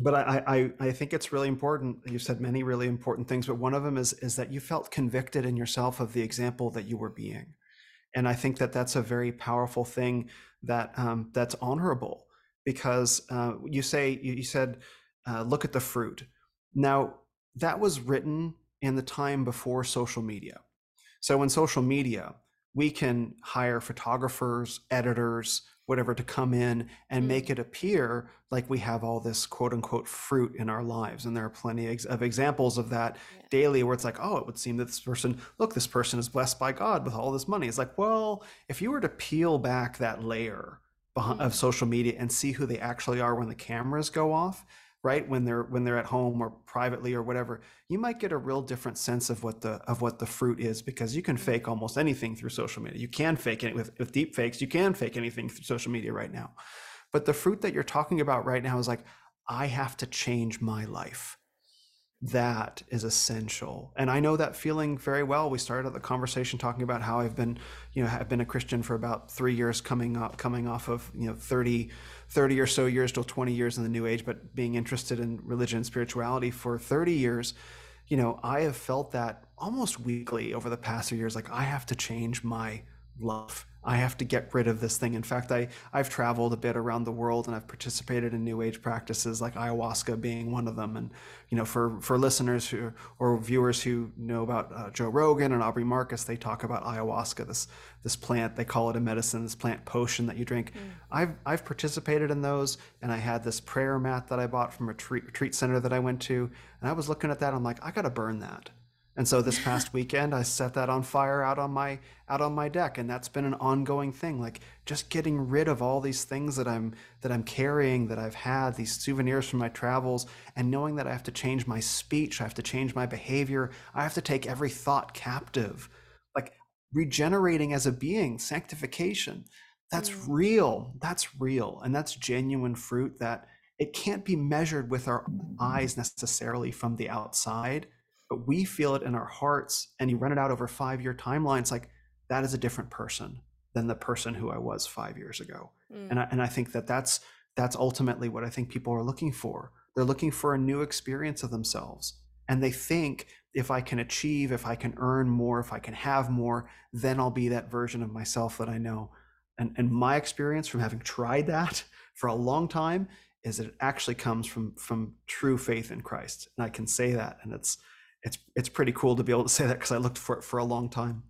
but I, I, I think it's really important. You said many really important things, but one of them is is that you felt convicted in yourself of the example that you were being, and I think that that's a very powerful thing that um, that's honorable because uh, you say you, you said uh, look at the fruit. Now that was written in the time before social media. So in social media, we can hire photographers, editors, whatever to come in and make it appear like we have all this quote unquote fruit in our lives. And there are plenty of examples of that yeah. daily where it's like, oh, it would seem that this person, look, this person is blessed by God with all this money. It's like, well, if you were to peel back that layer mm. of social media and see who they actually are when the cameras go off, right? When they're when they're at home or privately or whatever you might get a real different sense of what the of what the fruit is because you can fake almost anything through social media. You can fake it with, with deep fakes you can fake anything through social media right now. But the fruit that you're talking about right now is like i have to change my life that is essential. And i know that feeling very well. We started the conversation talking about how i've been you know i've been a christian for about three years coming up coming off of you know 30 30 or so years till 20 years in the new age but being interested in religion and spirituality for 30 years you know i have felt that almost weekly over the past few years like i have to change my life I have to get rid of this thing. In fact, I, I've traveled a bit around the world and I've participated in new age practices like ayahuasca being one of them. And, you know, for, for listeners who, or viewers who know about uh, Joe Rogan and Aubrey Marcus, they talk about ayahuasca, this, this plant, they call it a medicine, this plant potion that you drink. Mm. I've, I've participated in those and I had this prayer mat that I bought from a retreat, retreat center that I went to. And I was looking at that. I'm like, I got to burn that. And so this past weekend I set that on fire out on my out on my deck and that's been an ongoing thing like just getting rid of all these things that I'm that I'm carrying that I've had these souvenirs from my travels and knowing that I have to change my speech, I have to change my behavior, I have to take every thought captive. Like regenerating as a being, sanctification. That's mm. real. That's real and that's genuine fruit that it can't be measured with our eyes necessarily from the outside but we feel it in our hearts and you run it out over five year timelines like that is a different person than the person who i was five years ago. Mm. and, I, and i think that that's that's ultimately what i think people are looking for. They're looking for a new experience of themselves and they think if i can achieve if i can earn more if i can have more then i'll be that version of myself that i know. And, and my experience from having tried that for a long time is that it actually comes from from true faith in christ and i can say that and it's it's it's pretty cool to be able to say that because I looked for it for a long time.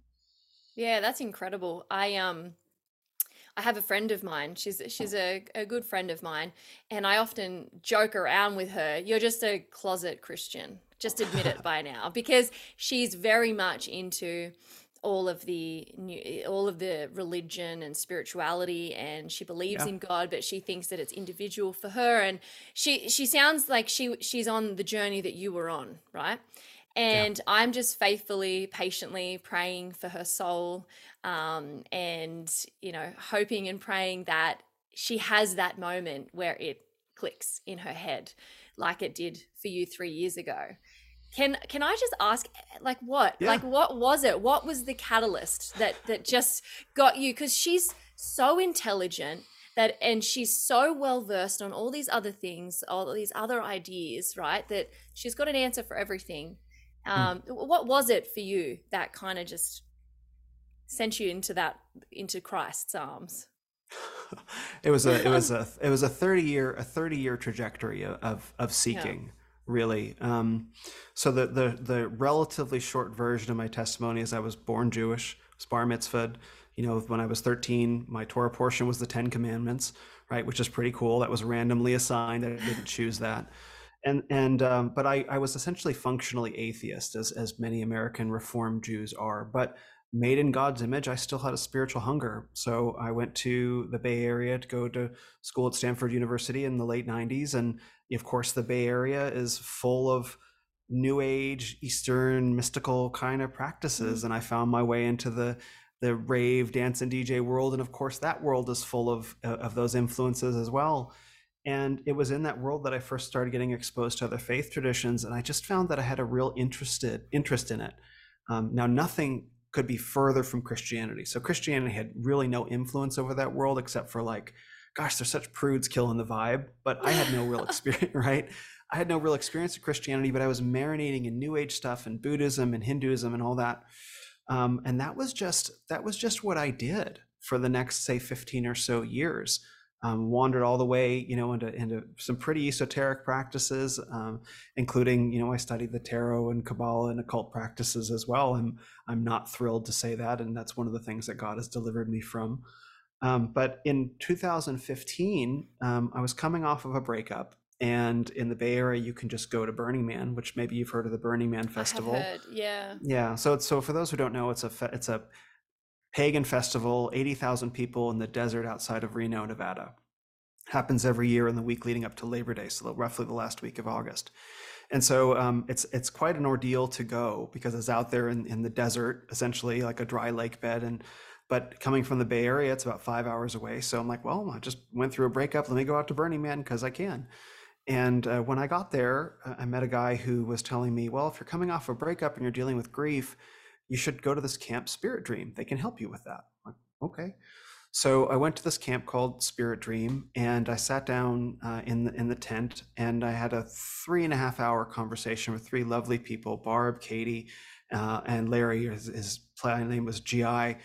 Yeah, that's incredible. I um I have a friend of mine. She's she's a, a good friend of mine, and I often joke around with her. You're just a closet Christian. Just admit it by now, because she's very much into all of the new, all of the religion and spirituality and she believes yeah. in God but she thinks that it's individual for her and she she sounds like she she's on the journey that you were on right and yeah. I'm just faithfully, patiently praying for her soul um, and, you know, hoping and praying that she has that moment where it clicks in her head like it did for you three years ago. Can can I just ask like what? Yeah. Like what was it? What was the catalyst that that just got you cuz she's so intelligent that and she's so well versed on all these other things, all these other ideas, right? That she's got an answer for everything. Hmm. Um, what was it for you that kind of just sent you into that into Christ's arms? it was a it was a it was a 30 year a 30 year trajectory of of seeking yeah. really um, so the the the relatively short version of my testimony is i was born jewish was bar mitzvahed you know when i was 13 my torah portion was the 10 commandments right which is pretty cool that was randomly assigned i didn't choose that and and um, but I, I was essentially functionally atheist as as many American Reform Jews are. But made in God's image, I still had a spiritual hunger. So I went to the Bay Area to go to school at Stanford University in the late 90s. And of course, the Bay Area is full of new age, Eastern, mystical kind of practices. Mm-hmm. And I found my way into the the rave dance and DJ world. And of course, that world is full of, of those influences as well. And it was in that world that I first started getting exposed to other faith traditions. And I just found that I had a real interested interest in it. Um, now, nothing could be further from Christianity. So Christianity had really no influence over that world except for like, gosh, they're such prudes killing the vibe. But I had no real experience, right? I had no real experience of Christianity, but I was marinating in New Age stuff and Buddhism and Hinduism and all that. Um, and that was just that was just what I did for the next say 15 or so years um, wandered all the way, you know, into into some pretty esoteric practices, um, including, you know, I studied the tarot and Kabbalah and occult practices as well. And I'm not thrilled to say that, and that's one of the things that God has delivered me from. Um, but in 2015, um, I was coming off of a breakup, and in the Bay Area, you can just go to Burning Man, which maybe you've heard of the Burning Man Festival. Heard, yeah. Yeah. So, so for those who don't know, it's a it's a pagan festival, 80,000 people in the desert outside of Reno, Nevada. Happens every year in the week leading up to Labor Day, so roughly the last week of August. And so um, it's it's quite an ordeal to go because it's out there in, in the desert, essentially like a dry lake bed. And but coming from the Bay Area, it's about five hours away. So I'm like, well, I just went through a breakup. Let me go out to Burning Man because I can. And uh, when I got there, uh, I met a guy who was telling me, well, if you're coming off a breakup and you're dealing with grief, you should go to this camp Spirit Dream. They can help you with that. Like, okay. So I went to this camp called Spirit Dream, and I sat down uh, in the in the tent, and I had a three and a half hour conversation with three lovely people: Barb, Katie, uh, and Larry. His, his name was Gi,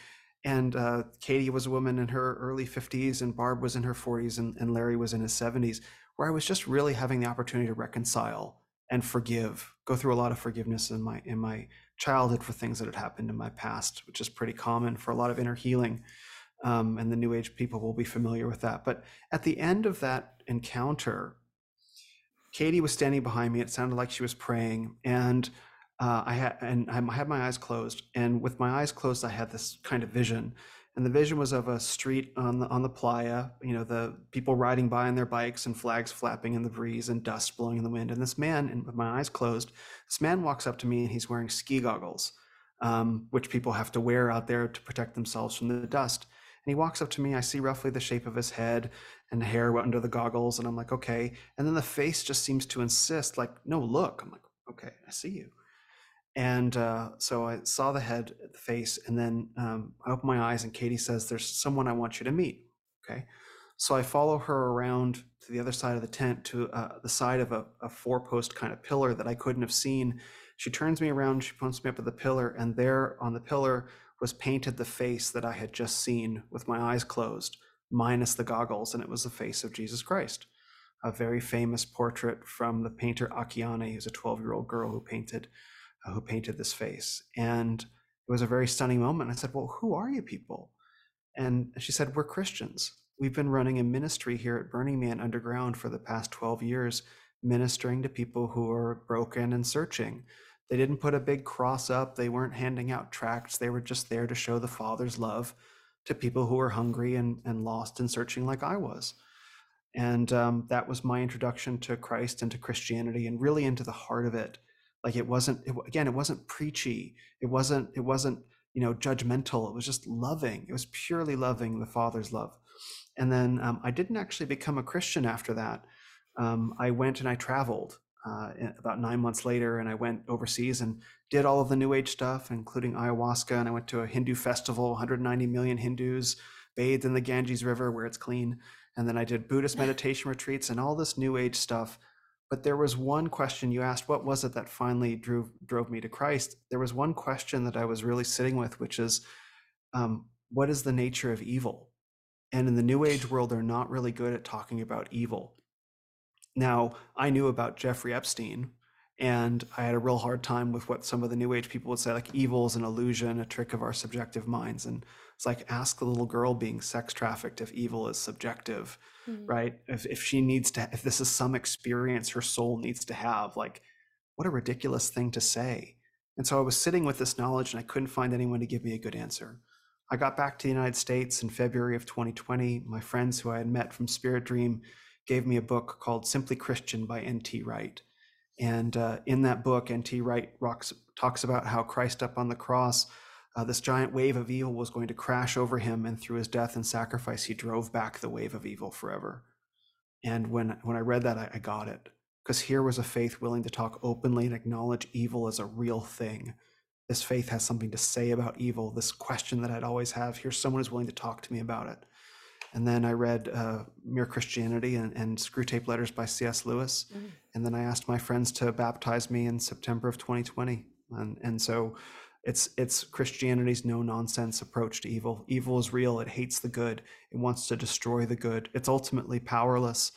and uh, Katie was a woman in her early fifties, and Barb was in her forties, and, and Larry was in his seventies. Where I was just really having the opportunity to reconcile and forgive, go through a lot of forgiveness in my in my childhood for things that had happened in my past, which is pretty common for a lot of inner healing. Um, and the New Age people will be familiar with that. But at the end of that encounter, Katie was standing behind me. It sounded like she was praying, and uh, I had and I had my eyes closed. And with my eyes closed, I had this kind of vision and the vision was of a street on the on the playa you know the people riding by on their bikes and flags flapping in the breeze and dust blowing in the wind. And this man and with my eyes closed this man walks up to me and he's wearing ski goggles um, which people have to wear out there to protect themselves from the dust. And he walks up to me i see roughly the shape of his head and hair under the goggles and i'm like okay. And then the face just seems to insist like no look. I'm like okay i see you and uh, so I saw the head, the face, and then um, I open my eyes, and Katie says, There's someone I want you to meet. Okay. So I follow her around to the other side of the tent to uh, the side of a, a four post kind of pillar that I couldn't have seen. She turns me around, she points me up at the pillar, and there on the pillar was painted the face that I had just seen with my eyes closed, minus the goggles, and it was the face of Jesus Christ. A very famous portrait from the painter Akiane, who's a 12 year old girl who painted who painted this face. And it was a very stunning moment. I said, Well, who are you people? And she said, We're Christians. We've been running a ministry here at Burning Man Underground for the past 12 years, ministering to people who are broken and searching. They didn't put a big cross up, they weren't handing out tracts, they were just there to show the Father's love to people who were hungry and, and lost and searching like I was. And um, that was my introduction to Christ and to Christianity and really into the heart of it like it wasn't it, again it wasn't preachy it wasn't it wasn't you know judgmental it was just loving it was purely loving the father's love. And then um, i didn't actually become a christian after that. Um, i went and i traveled uh, about nine months later and i went overseas and did all of the new age stuff including ayahuasca and i went to a hindu festival 190 million hindus bathed in the ganges river where it's clean. And then i did buddhist meditation retreats and all this new age stuff but there was one question you asked what was it that finally drove drove me to christ? There was one question that i was really sitting with which is um, what is the nature of evil? And in the new age world they're not really good at talking about evil. Now i knew about jeffrey epstein and i had a real hard time with what some of the new age people would say like evil is an illusion a trick of our subjective minds. And it's like ask the little girl being sex trafficked if evil is subjective mm-hmm. right if, if she needs to if this is some experience her soul needs to have like what a ridiculous thing to say And so I was sitting with this knowledge and I couldn't find anyone to give me a good answer. I got back to the United States in February of 2020. My friends who I had met from Spirit Dream gave me a book called Simply Christian by N.T. Wright. And uh, in that book, N.T. Wright rocks, talks about how Christ up on the cross, uh, this giant wave of evil was going to crash over him, and through his death and sacrifice, he drove back the wave of evil forever. And when when I read that, I, I got it because here was a faith willing to talk openly and acknowledge evil as a real thing. This faith has something to say about evil. This question that I'd always have. Here's someone who's willing to talk to me about it. And then I read uh, Mere Christianity and, and Screwtape Letters by C.S. Lewis. Mm-hmm. And then I asked my friends to baptize me in September of 2020. And, and so it's it's Christianity's no nonsense approach to evil. Evil is real. It hates the good. It wants to destroy the good. It's ultimately powerless,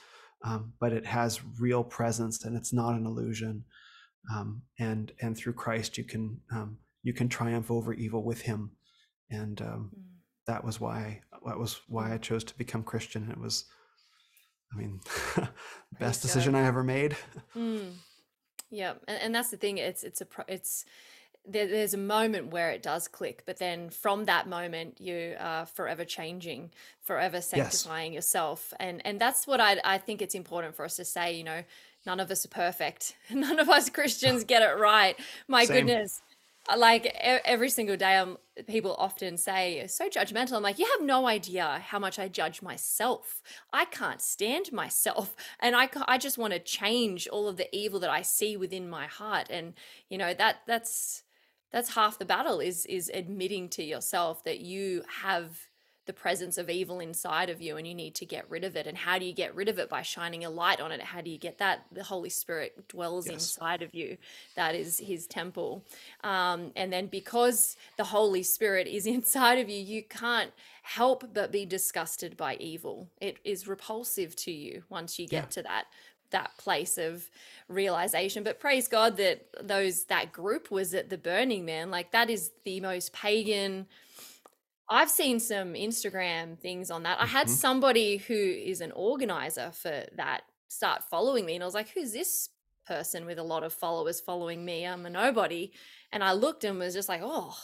um, but it has real presence, and it's not an illusion. Um, and and through Christ, you can um, you can triumph over evil with Him. And um, mm. that was why that was why I chose to become Christian. It was, I mean, best decision I ever made. Mm. Yeah, and, and that's the thing. It's it's a it's there, there's a moment where it does click, but then from that moment, you are forever changing, forever sanctifying yes. yourself, and and that's what I I think it's important for us to say. You know, none of us are perfect. None of us Christians get it right. My Same. goodness, uh, like every single day, I'm people often say so judgmental. I'm like, you have no idea how much I judge myself. I can't stand myself, and I I just want to change all of the evil that I see within my heart, and you know that that's that's half the battle is is admitting to yourself that you have the presence of evil inside of you and you need to get rid of it. And how do you get rid of it? By shining a light on it. How do you get that? The holy spirit dwells yes. inside of you. That is his temple. Um, and then because the holy spirit is inside of you you can't help but be disgusted by evil. It is repulsive to you once you get yeah. to that that place of realization but praise god that those that group was at the burning man like that is the most pagan I've seen some Instagram things on that. I had mm-hmm. somebody who is an organizer for that start following me, and I was like, "Who's this person with a lot of followers following me? I'm a nobody." And I looked and was just like, "Oh,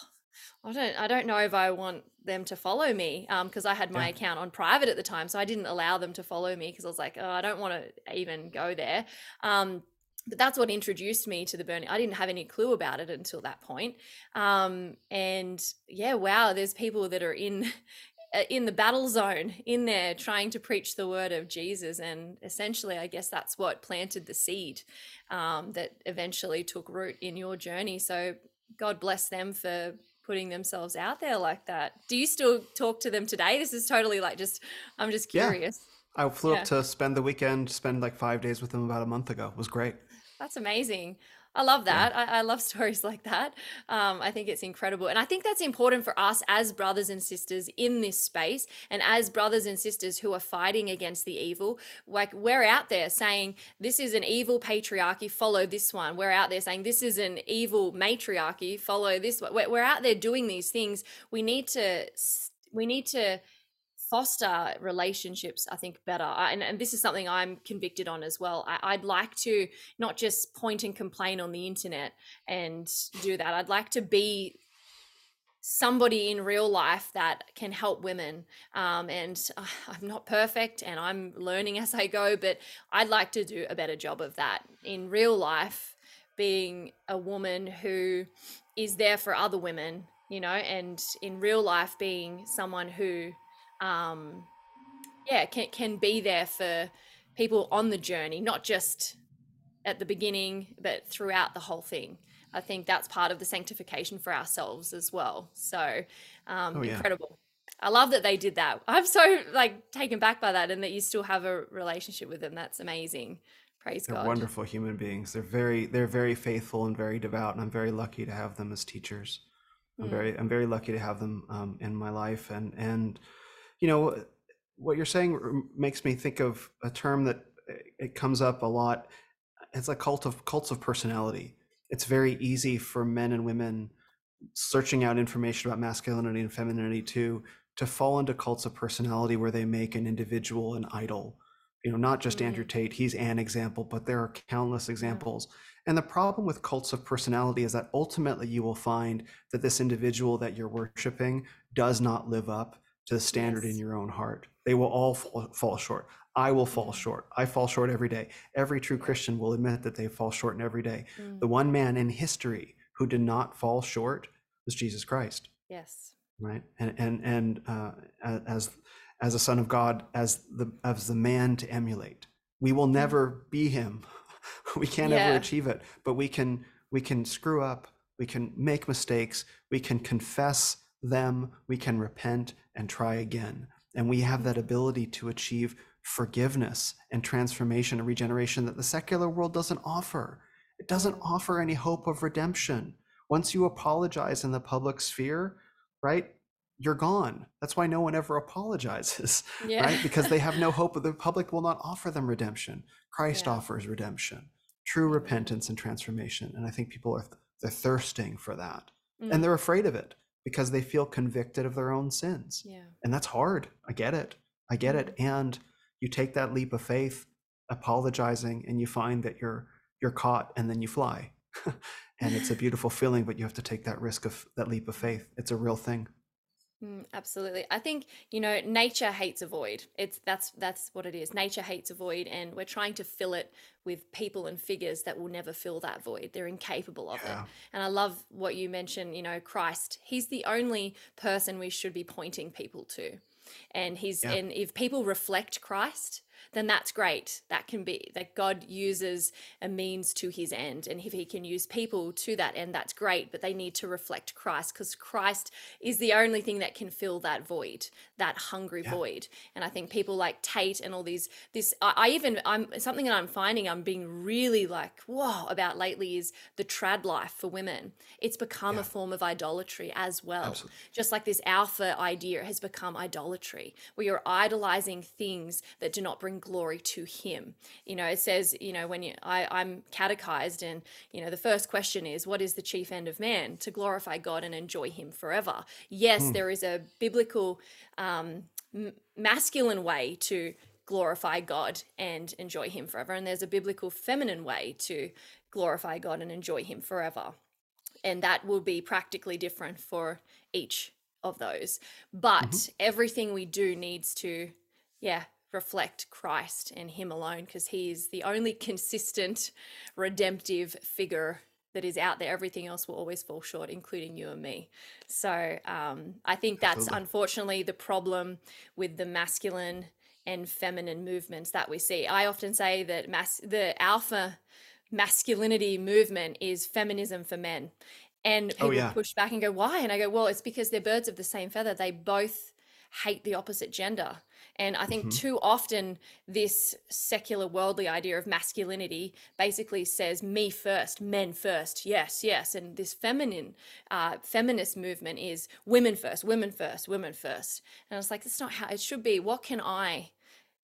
I don't I don't know if I want them to follow me because um, I had my yeah. account on private at the time, so I didn't allow them to follow me because I was like, oh, I don't want to even go there. Um, but that's what introduced me to the burning. I didn't have any clue about it until that point. Um, and yeah, wow, there's people that are in uh, in the battle zone in there trying to preach the word of Jesus. And essentially, I guess that's what planted the seed um, that eventually took root in your journey. So God bless them for putting themselves out there like that. Do you still talk to them today? This is totally like just, I'm just curious. Yeah. I flew yeah. up to spend the weekend, spend like five days with them about a month ago. It was great. That's amazing. I love that. Yeah. I, I, love stories like that. Um, I think it's incredible. And I think that's important for us as brothers and sisters in this space and as brothers and sisters who are fighting against the evil. Like we're out there saying, this is an evil patriarchy, follow this one. We're out there saying, this is an evil matriarchy, follow this one. We're, we're out there doing these things. We need to, we need to foster relationships i think better. And, and this is something i'm convicted on as well. I, i'd like to not just point and complain on the internet and do that. I'd like to be somebody in real life that can help women. Um, and uh, i'm not perfect and i'm learning as i go but i'd like to do a better job of that. In real life being a woman who is there for other women you know and in real life being someone who um, yeah, can can be there for people on the journey, not just at the beginning, but throughout the whole thing. I think that's part of the sanctification for ourselves as well. So um, oh, yeah. incredible. I love that they did that. I'm so like taken back by that, and that you still have a relationship with them. That's amazing. Praise they're God. wonderful human beings. They're very they're very faithful and very devout, and I'm very lucky to have them as teachers. I'm mm. very I'm very lucky to have them um, in my life, and and you know what you're saying makes me think of a term that eh, it comes up a lot. It's a cult of cults of personality. It's very easy for men and women searching out information about masculinity and femininity to to fall into cults of personality where they make an individual an idol. You know not just andrew Mm, tate he's an example but there are countless examples. And the problem with cults of personality is that ultimately you will find that this individual that you're worshiping does not live up to the standard in your own heart. They will all fall, fall short. I will fall short. I fall short every day. Every true christian will admit that they fall short in every day. Mm, the one man in history who did not fall short was jesus christ. Yes. right? And and and uh, as as a son of god as the as the man to emulate. We will Mm, never be him. We can't ever achieve it. But we can we can screw up. We can make mistakes. We can confess them. We can repent and try again and we have that Mm, ability to achieve forgiveness and transformation and regeneration that the secular world doesn't offer it doesn't mm, offer any hope of redemption once you apologize in the public sphere right? You're gone. That's why no one ever apologizes, yeah. right? Because they have no hope. That the public will not offer them redemption. Christ yeah. offers redemption, true repentance and transformation. And I think people are they're thirsting for that. And Mm, they're afraid of it because they feel convicted of their own sins. yeah. And that's hard. I get it. I get it. Mm-hmm. And you take that leap of faith, apologizing, and you find that you're you're caught and then you fly. and it's a beautiful feeling, but you have to take that risk of that leap of faith. It's a real thing. Mm, absolutely. I think, you know, nature hates a void. It's that's that's what it is. Nature hates a void and we're trying to fill it with people and figures that will never fill that void. They're incapable of it. And I love what you mentioned, you know, Christ. He's the only person we should be pointing people to. And he's Yeah. and if people reflect Christ, then that's great. That can be that God uses a means to his end. And if he can use people to that end, that's great. But they need to reflect Christ because Christ is the only thing that can fill that void, that hungry Yeah. void. And I think people like Tate and all these, this, I, I even, I'm something that I'm finding I'm being really like, whoa, about lately is the trad life for women. It's become Yeah. a form of idolatry as well. Absolutely. Just like this alpha idea has become idolatry. where you're idolizing things that do not bring glory to Him. You know, it says, you know, when you, I, I'm catechized, and you know, the first question is, what is the chief end of man? To glorify God and enjoy Him forever. Yes, Hmm. there is a biblical um, m- masculine way to glorify God and enjoy Him forever, and there's a biblical feminine way to glorify God and enjoy Him forever and that will be practically different for each of those but Mhm. everything we do needs to yeah reflect christ and him alone because he is the only consistent redemptive figure that is out there everything else will always fall short including you and me so um, i think that's Absolutely. unfortunately the problem with the masculine and feminine movements that we see i often say that mas- the alpha masculinity movement is feminism for men. And Oh people yeah. push back and go, why? And I go, well, it's because they're birds of the same feather. They both hate the opposite gender. And I think hmm too often this secular worldly idea of masculinity basically says me first, men first, yes, yes. And this feminine, uh, feminist movement is women first, women first, women first. And I was like, it's not how it should be. What can I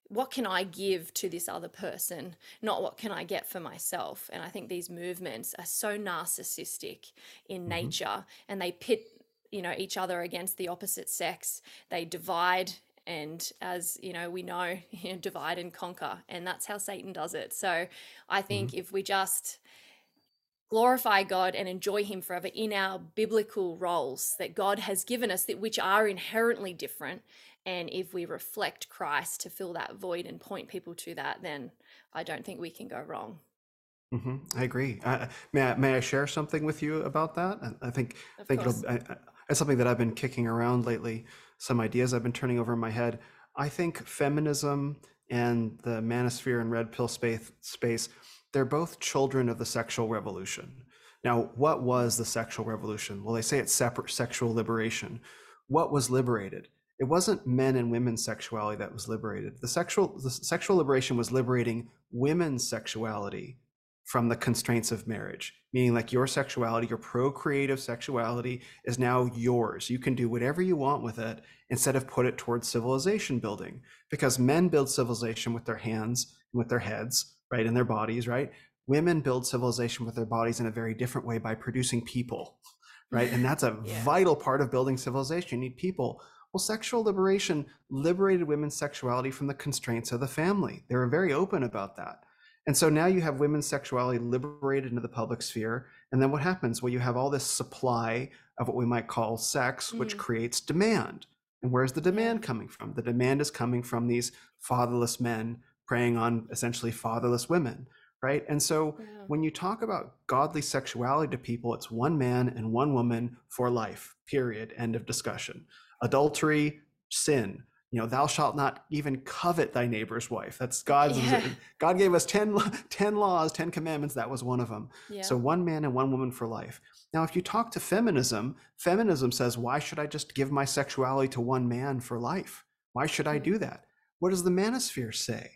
what can I give to this other person, not what can I get for myself. And I think these movements are so narcissistic in hmm nature and they pit, you know, each other against the opposite sex. They divide and as you know we know you know, divide and conquer and that's how satan does it so i hmm think if we just glorify god and enjoy him forever in our biblical roles that god has given us that which are inherently different and if we reflect Christ to fill that void and point people to that, then I don't think we can go wrong. hmm I agree. Uh, may I, may I share something with you about that? I, I think I think it'll. I, I, it's something that I've been kicking around lately. Some ideas I've been turning over in my head. I think feminism and the manosphere and red pill space space they're both children of the sexual revolution. Now, what was the sexual revolution? Well, they say it's separate sexual liberation. What was liberated? It wasn't men and women's sexuality that was liberated. The sexual the sexual liberation was liberating women's sexuality from the constraints of marriage, meaning like your sexuality, your procreative sexuality is now yours. You can do whatever you want with it instead of put it towards civilization building because men build civilization with their hands and with their heads, right, and their bodies, right? Women build civilization with their bodies in a very different way by producing people, right? And that's a Yeah. vital part of building civilization. You need people. Well, sexual liberation liberated women's sexuality from the constraints of the family. They were very open about that. And so now you have women's sexuality liberated into the public sphere. And then what happens? Well, you have all this supply of what we might call sex, which Mm, creates demand. And where's the demand coming from? The demand is coming from these fatherless men preying on essentially fatherless women, right? And so Yeah. when you talk about godly sexuality to people, it's one man and one woman for life, period. End of discussion. Adultery, sin. You know, thou shalt not even covet thy neighbor's wife. That's God's. Yeah. God gave us 10, 10 laws, 10 commandments. That was one of them. Yeah. So one man and one woman for life. Now, if you talk to feminism, feminism says, why should I just give my sexuality to one man for life? Why should I Mm, do that? What does the manosphere say?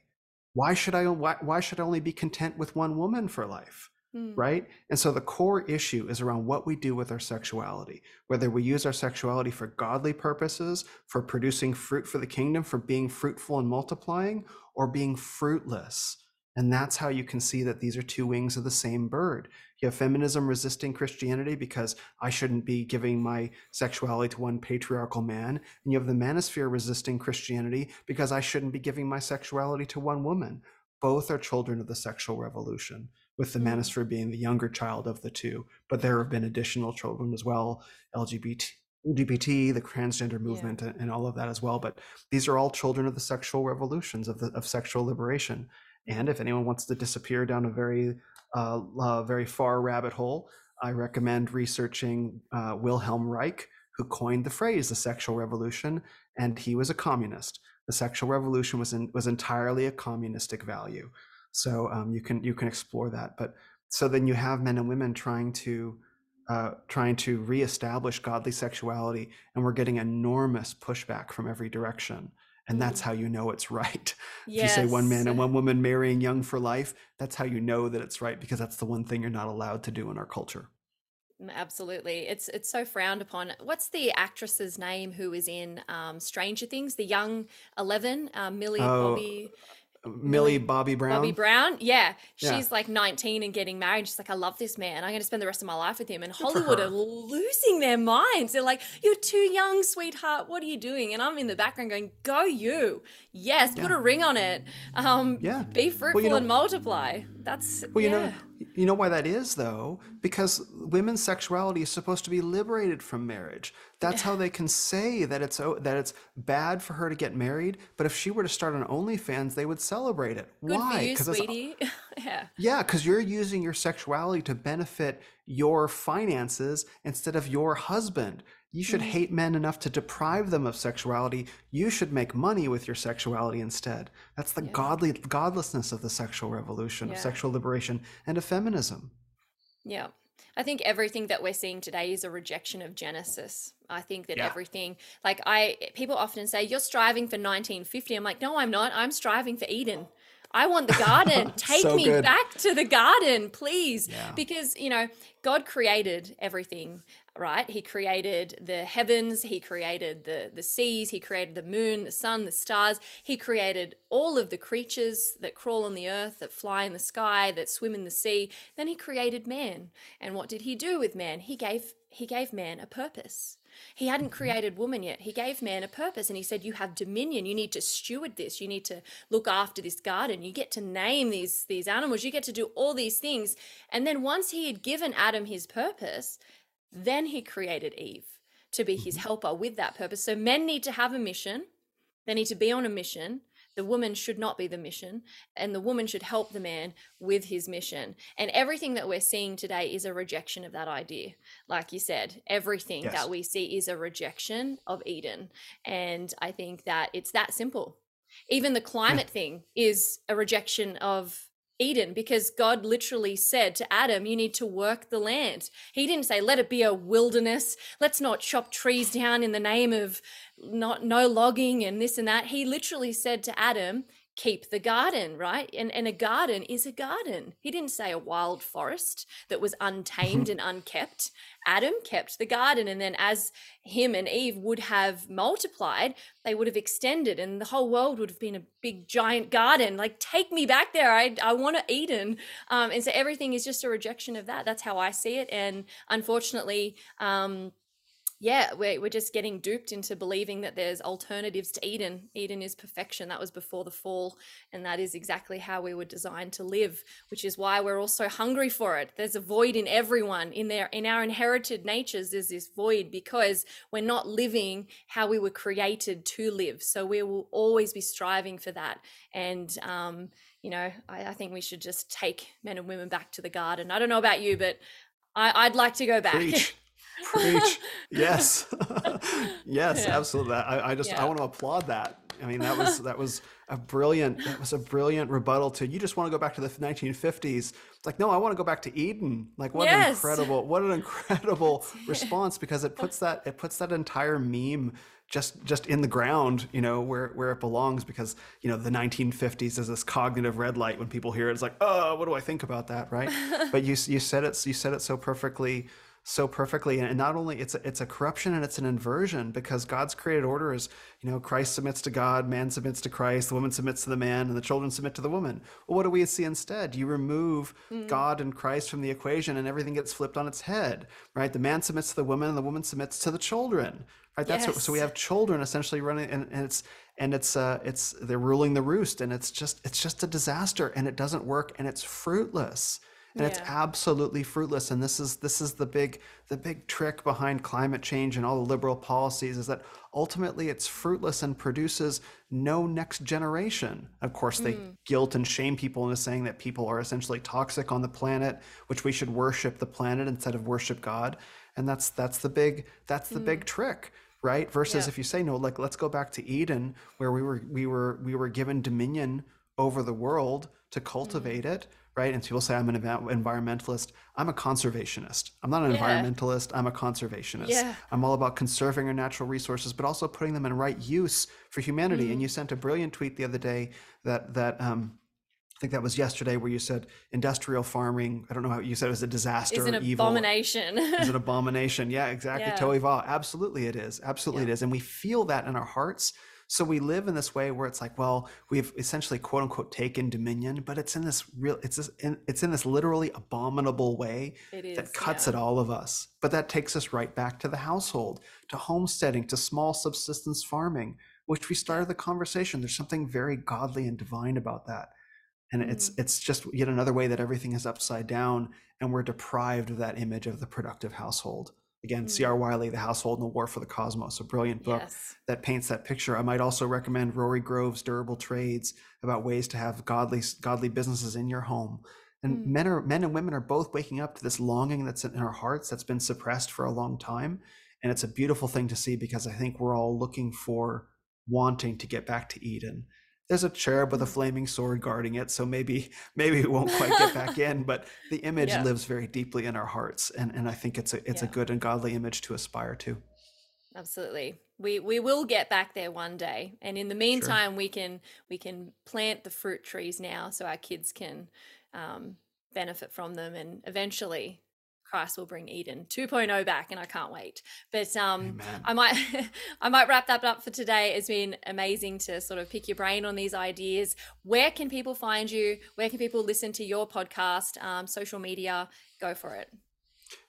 Why should I why, why should I only be content with one woman for life? Mm, Right? And so the core issue is around what we do with our sexuality, whether we use our sexuality for godly purposes, for producing fruit for the kingdom, for being fruitful and multiplying, or being fruitless. And that's how you can see that these are two wings of the same bird. You have feminism resisting Christianity because I shouldn't be giving my sexuality to one patriarchal man. And you have the manosphere resisting Christianity because I shouldn't be giving my sexuality to one woman. Both are children of the sexual revolution, with the mm, manosphere being the younger child of the two. But there have been additional children as well, LGBT. LGBT, the transgender movement, and, and all of that as well. But these are all children of the sexual revolutions of the of sexual liberation. And if anyone wants to disappear down a very uh, uh, very far rabbit hole, I recommend researching uh, Wilhelm Reich, who coined the phrase the sexual revolution, and he was a communist. The sexual revolution was in, was entirely a communistic value. So um, you can you can explore that. But so then you have men and women trying to uh, trying to reestablish godly sexuality, and we're getting enormous pushback from every direction. And that's Mm, how you know it's right. If you say one man and one woman marrying young for life, that's how you know that it's right because that's the one thing you're not allowed to do in our culture. Absolutely. It's it's so frowned upon. What's the actress's name who is in um, Stranger Things? The young Eleven, uh, Millie Oh, Bobby Millie Bobby Bobby Brown. Brown. Yeah, Yeah, she's like 19 and getting married. She's like, I love this man. I'm going to spend the rest of my life with him. And good Hollywood are losing their minds. They're like, You're too young, sweetheart. What are you doing? And I'm in the background going, Go you. Yes, put a ring on it. Um, yeah. be Well, you fruitful and multiply. That's, Well, you know, you know why that is though, because women's sexuality is supposed to be liberated from marriage. That's how they can say that it's that it's bad for her to get married. But if she were to start on OnlyFans, they would celebrate it. Good Why? Because yeah. yeah, because you're using your sexuality to benefit your finances instead of your husband. You should Mm, hate men enough to deprive them of sexuality. You should make money with your sexuality instead. That's the yeah. godly godlessness of the sexual revolution, of sexual liberation, and of feminism. Yeah. I think everything that we're seeing today is a rejection of Genesis. I think that Yeah. everything, like I, people often say, you're striving for 1950. I'm like, no, I'm not. I'm striving for Eden. I want the garden. Take so me good. back to the garden, please. Yeah. Because, you know, God created everything, right? He created the heavens, he created the the seas, he created the moon, the sun, the stars. He created all of the creatures that crawl on the earth, that fly in the sky, that swim in the sea. Then he created man. And what did he do with man? He gave he gave man a purpose. He hadn't mm-hmm. created woman yet. He gave man a purpose and he said, You have dominion. You need to steward this. You need to look after this garden. You get to name these, these animals. You get to do all these things. And then once he had given Adam his purpose, then he created Eve to be his mm-hmm. helper with that purpose. So men need to have a mission, they need to be on a mission. The woman should not be the mission, and the woman should help the man with his mission. And everything that we're seeing today is a rejection of that idea. Like you said, everything Yes. that we see is a rejection of Eden. And I think that it's that simple. Even the Yeah. climate thing is a rejection of Eden because God literally said to Adam, You need to work the land. He didn't say, Let it be a wilderness. Let's not chop trees down in the name of not no logging and this and that. He literally said to Adam, Keep the garden, right? And, and a garden is a garden. He didn't say a wild forest that was untamed and unkept. Adam kept the garden. And then, as him and Eve would have multiplied, they would have extended, and the whole world would have been a big, giant garden. Like, take me back there. I, I want to Eden. Um, and so, everything is just a rejection of that. That's how I see it. And unfortunately, um, yeah, we're, we're just getting duped into believing that there's alternatives to Eden. Eden is perfection. That was before the fall. And that is exactly how we were designed to live, which is why we're all so hungry for it. There's a void in everyone. In their in our inherited natures, there's this void because we're not living how we were created to live. So we will always be striving for that. And um, you know, I, I think we should just take men and women back to the garden. I don't know about you, but I, would like to go back. Preach. Preach. yes. yes, yeah. absolutely. I, I just yeah. I want to applaud that. I mean, that was that was a brilliant that was a brilliant rebuttal to you just want to go back to the 1950s. It's like, no, I want to go back to Eden. Like what yes. an incredible what an incredible response because it puts that it puts that entire meme just just in the ground, you know, where where it belongs because, you know, the 1950s is this cognitive red light when people hear it it's like, "Oh, what do I think about that?" right? but you you said it you said it so perfectly so perfectly. And not only it's a, it's a corruption and it's an inversion because god's created order is you know christ submits to god man submits to christ the woman submits to the man and the children submit to the woman. Well what do we see instead? You remove mm. god and christ from the equation and everything gets flipped on its head right? The man submits to the woman and the woman submits to the children right? That's yes. what, so we have children essentially running and, and it's and it's uh it's they're ruling the roost and it's just it's just a disaster and it doesn't work and it's fruitless and yeah. it's absolutely fruitless and this is this is the big the big trick behind climate change and all the liberal policies is that ultimately it's fruitless and produces no next generation of course they mm. guilt and shame people into saying that people are essentially toxic on the planet which we should worship the planet instead of worship god and that's that's the big that's the mm. big trick right versus yeah. if you say no like let's go back to eden where we were we were we were given dominion over the world to cultivate mm. it right? And people say I'm an environmentalist. I'm a conservationist. I'm not an yeah. environmentalist. I'm a conservationist. Yeah. I'm all about conserving our natural resources, but also putting them in right use for humanity. Mm. And you sent a brilliant tweet the other day that that um, I think that was yesterday where you said industrial farming. I don't know how you said it was a disaster. Is an evil. abomination. is an abomination. Yeah, exactly. Yeah. Toiva. Absolutely, it is. Absolutely, yeah. it is. And we feel that in our hearts so we live in this way where it's like, well, we've essentially quote unquote taken dominion, but it's in this real, it's this, in, it's in this literally abominable way that cuts yeah. at all of us. But that takes us right back to the household, to homesteading, to small subsistence farming, which we started the conversation. There's something very godly and divine about that. And mm. it's it's just yet another way that everything is upside down and we're deprived of that image of the productive household. Again, mm. C.R. Wiley, The Household and the War for the Cosmos, a brilliant book yes. that paints that picture. I might also recommend Rory Groves' Durable Trades about ways to have godly godly businesses in your home. And mm. men are men and women are both waking up to this longing that's in our hearts that's been suppressed for a long time. And it's a beautiful thing to see because I think we're all looking for wanting to get back to Eden there's a cherub with a flaming sword guarding it so maybe maybe it won't quite get back in but the image yeah. lives very deeply in our hearts and and i think it's a it's yeah. a good and godly image to aspire to absolutely we we will get back there one day and in the meantime sure. we can we can plant the fruit trees now so our kids can um, benefit from them and eventually Christ will bring Eden 2.0 back, and I can't wait. But um, I might I might wrap that up for today. It's been amazing to sort of pick your brain on these ideas. Where can people find you? Where can people listen to your podcast? Um, social media, go for it.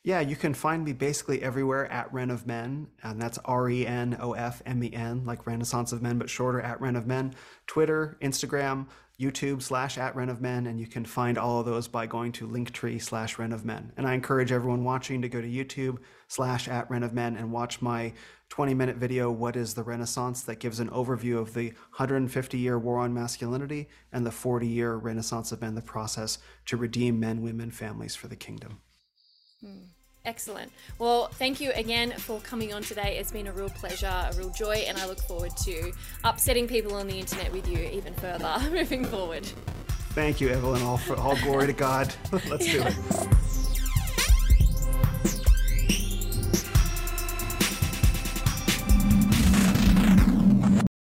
Yeah, you can find me basically everywhere at Ren of Men, and that's R E N O F M E N, like Renaissance of Men, but shorter at Ren of Men. Twitter, Instagram, YouTube slash at Ren of Men, and you can find all of those by going to Linktree slash Ren of Men. And I encourage everyone watching to go to YouTube slash at Ren of Men and watch my 20 minute video, What is the Renaissance? that gives an overview of the 150 year war on masculinity and the 40 year Renaissance of Men, the process to redeem men, women, families for the kingdom. Hmm. Excellent. Well, thank you again for coming on today. It's been a real pleasure, a real joy, and I look forward to upsetting people on the internet with you even further moving forward. Thank you, Evelyn. All, for, all glory to God. Let's do it.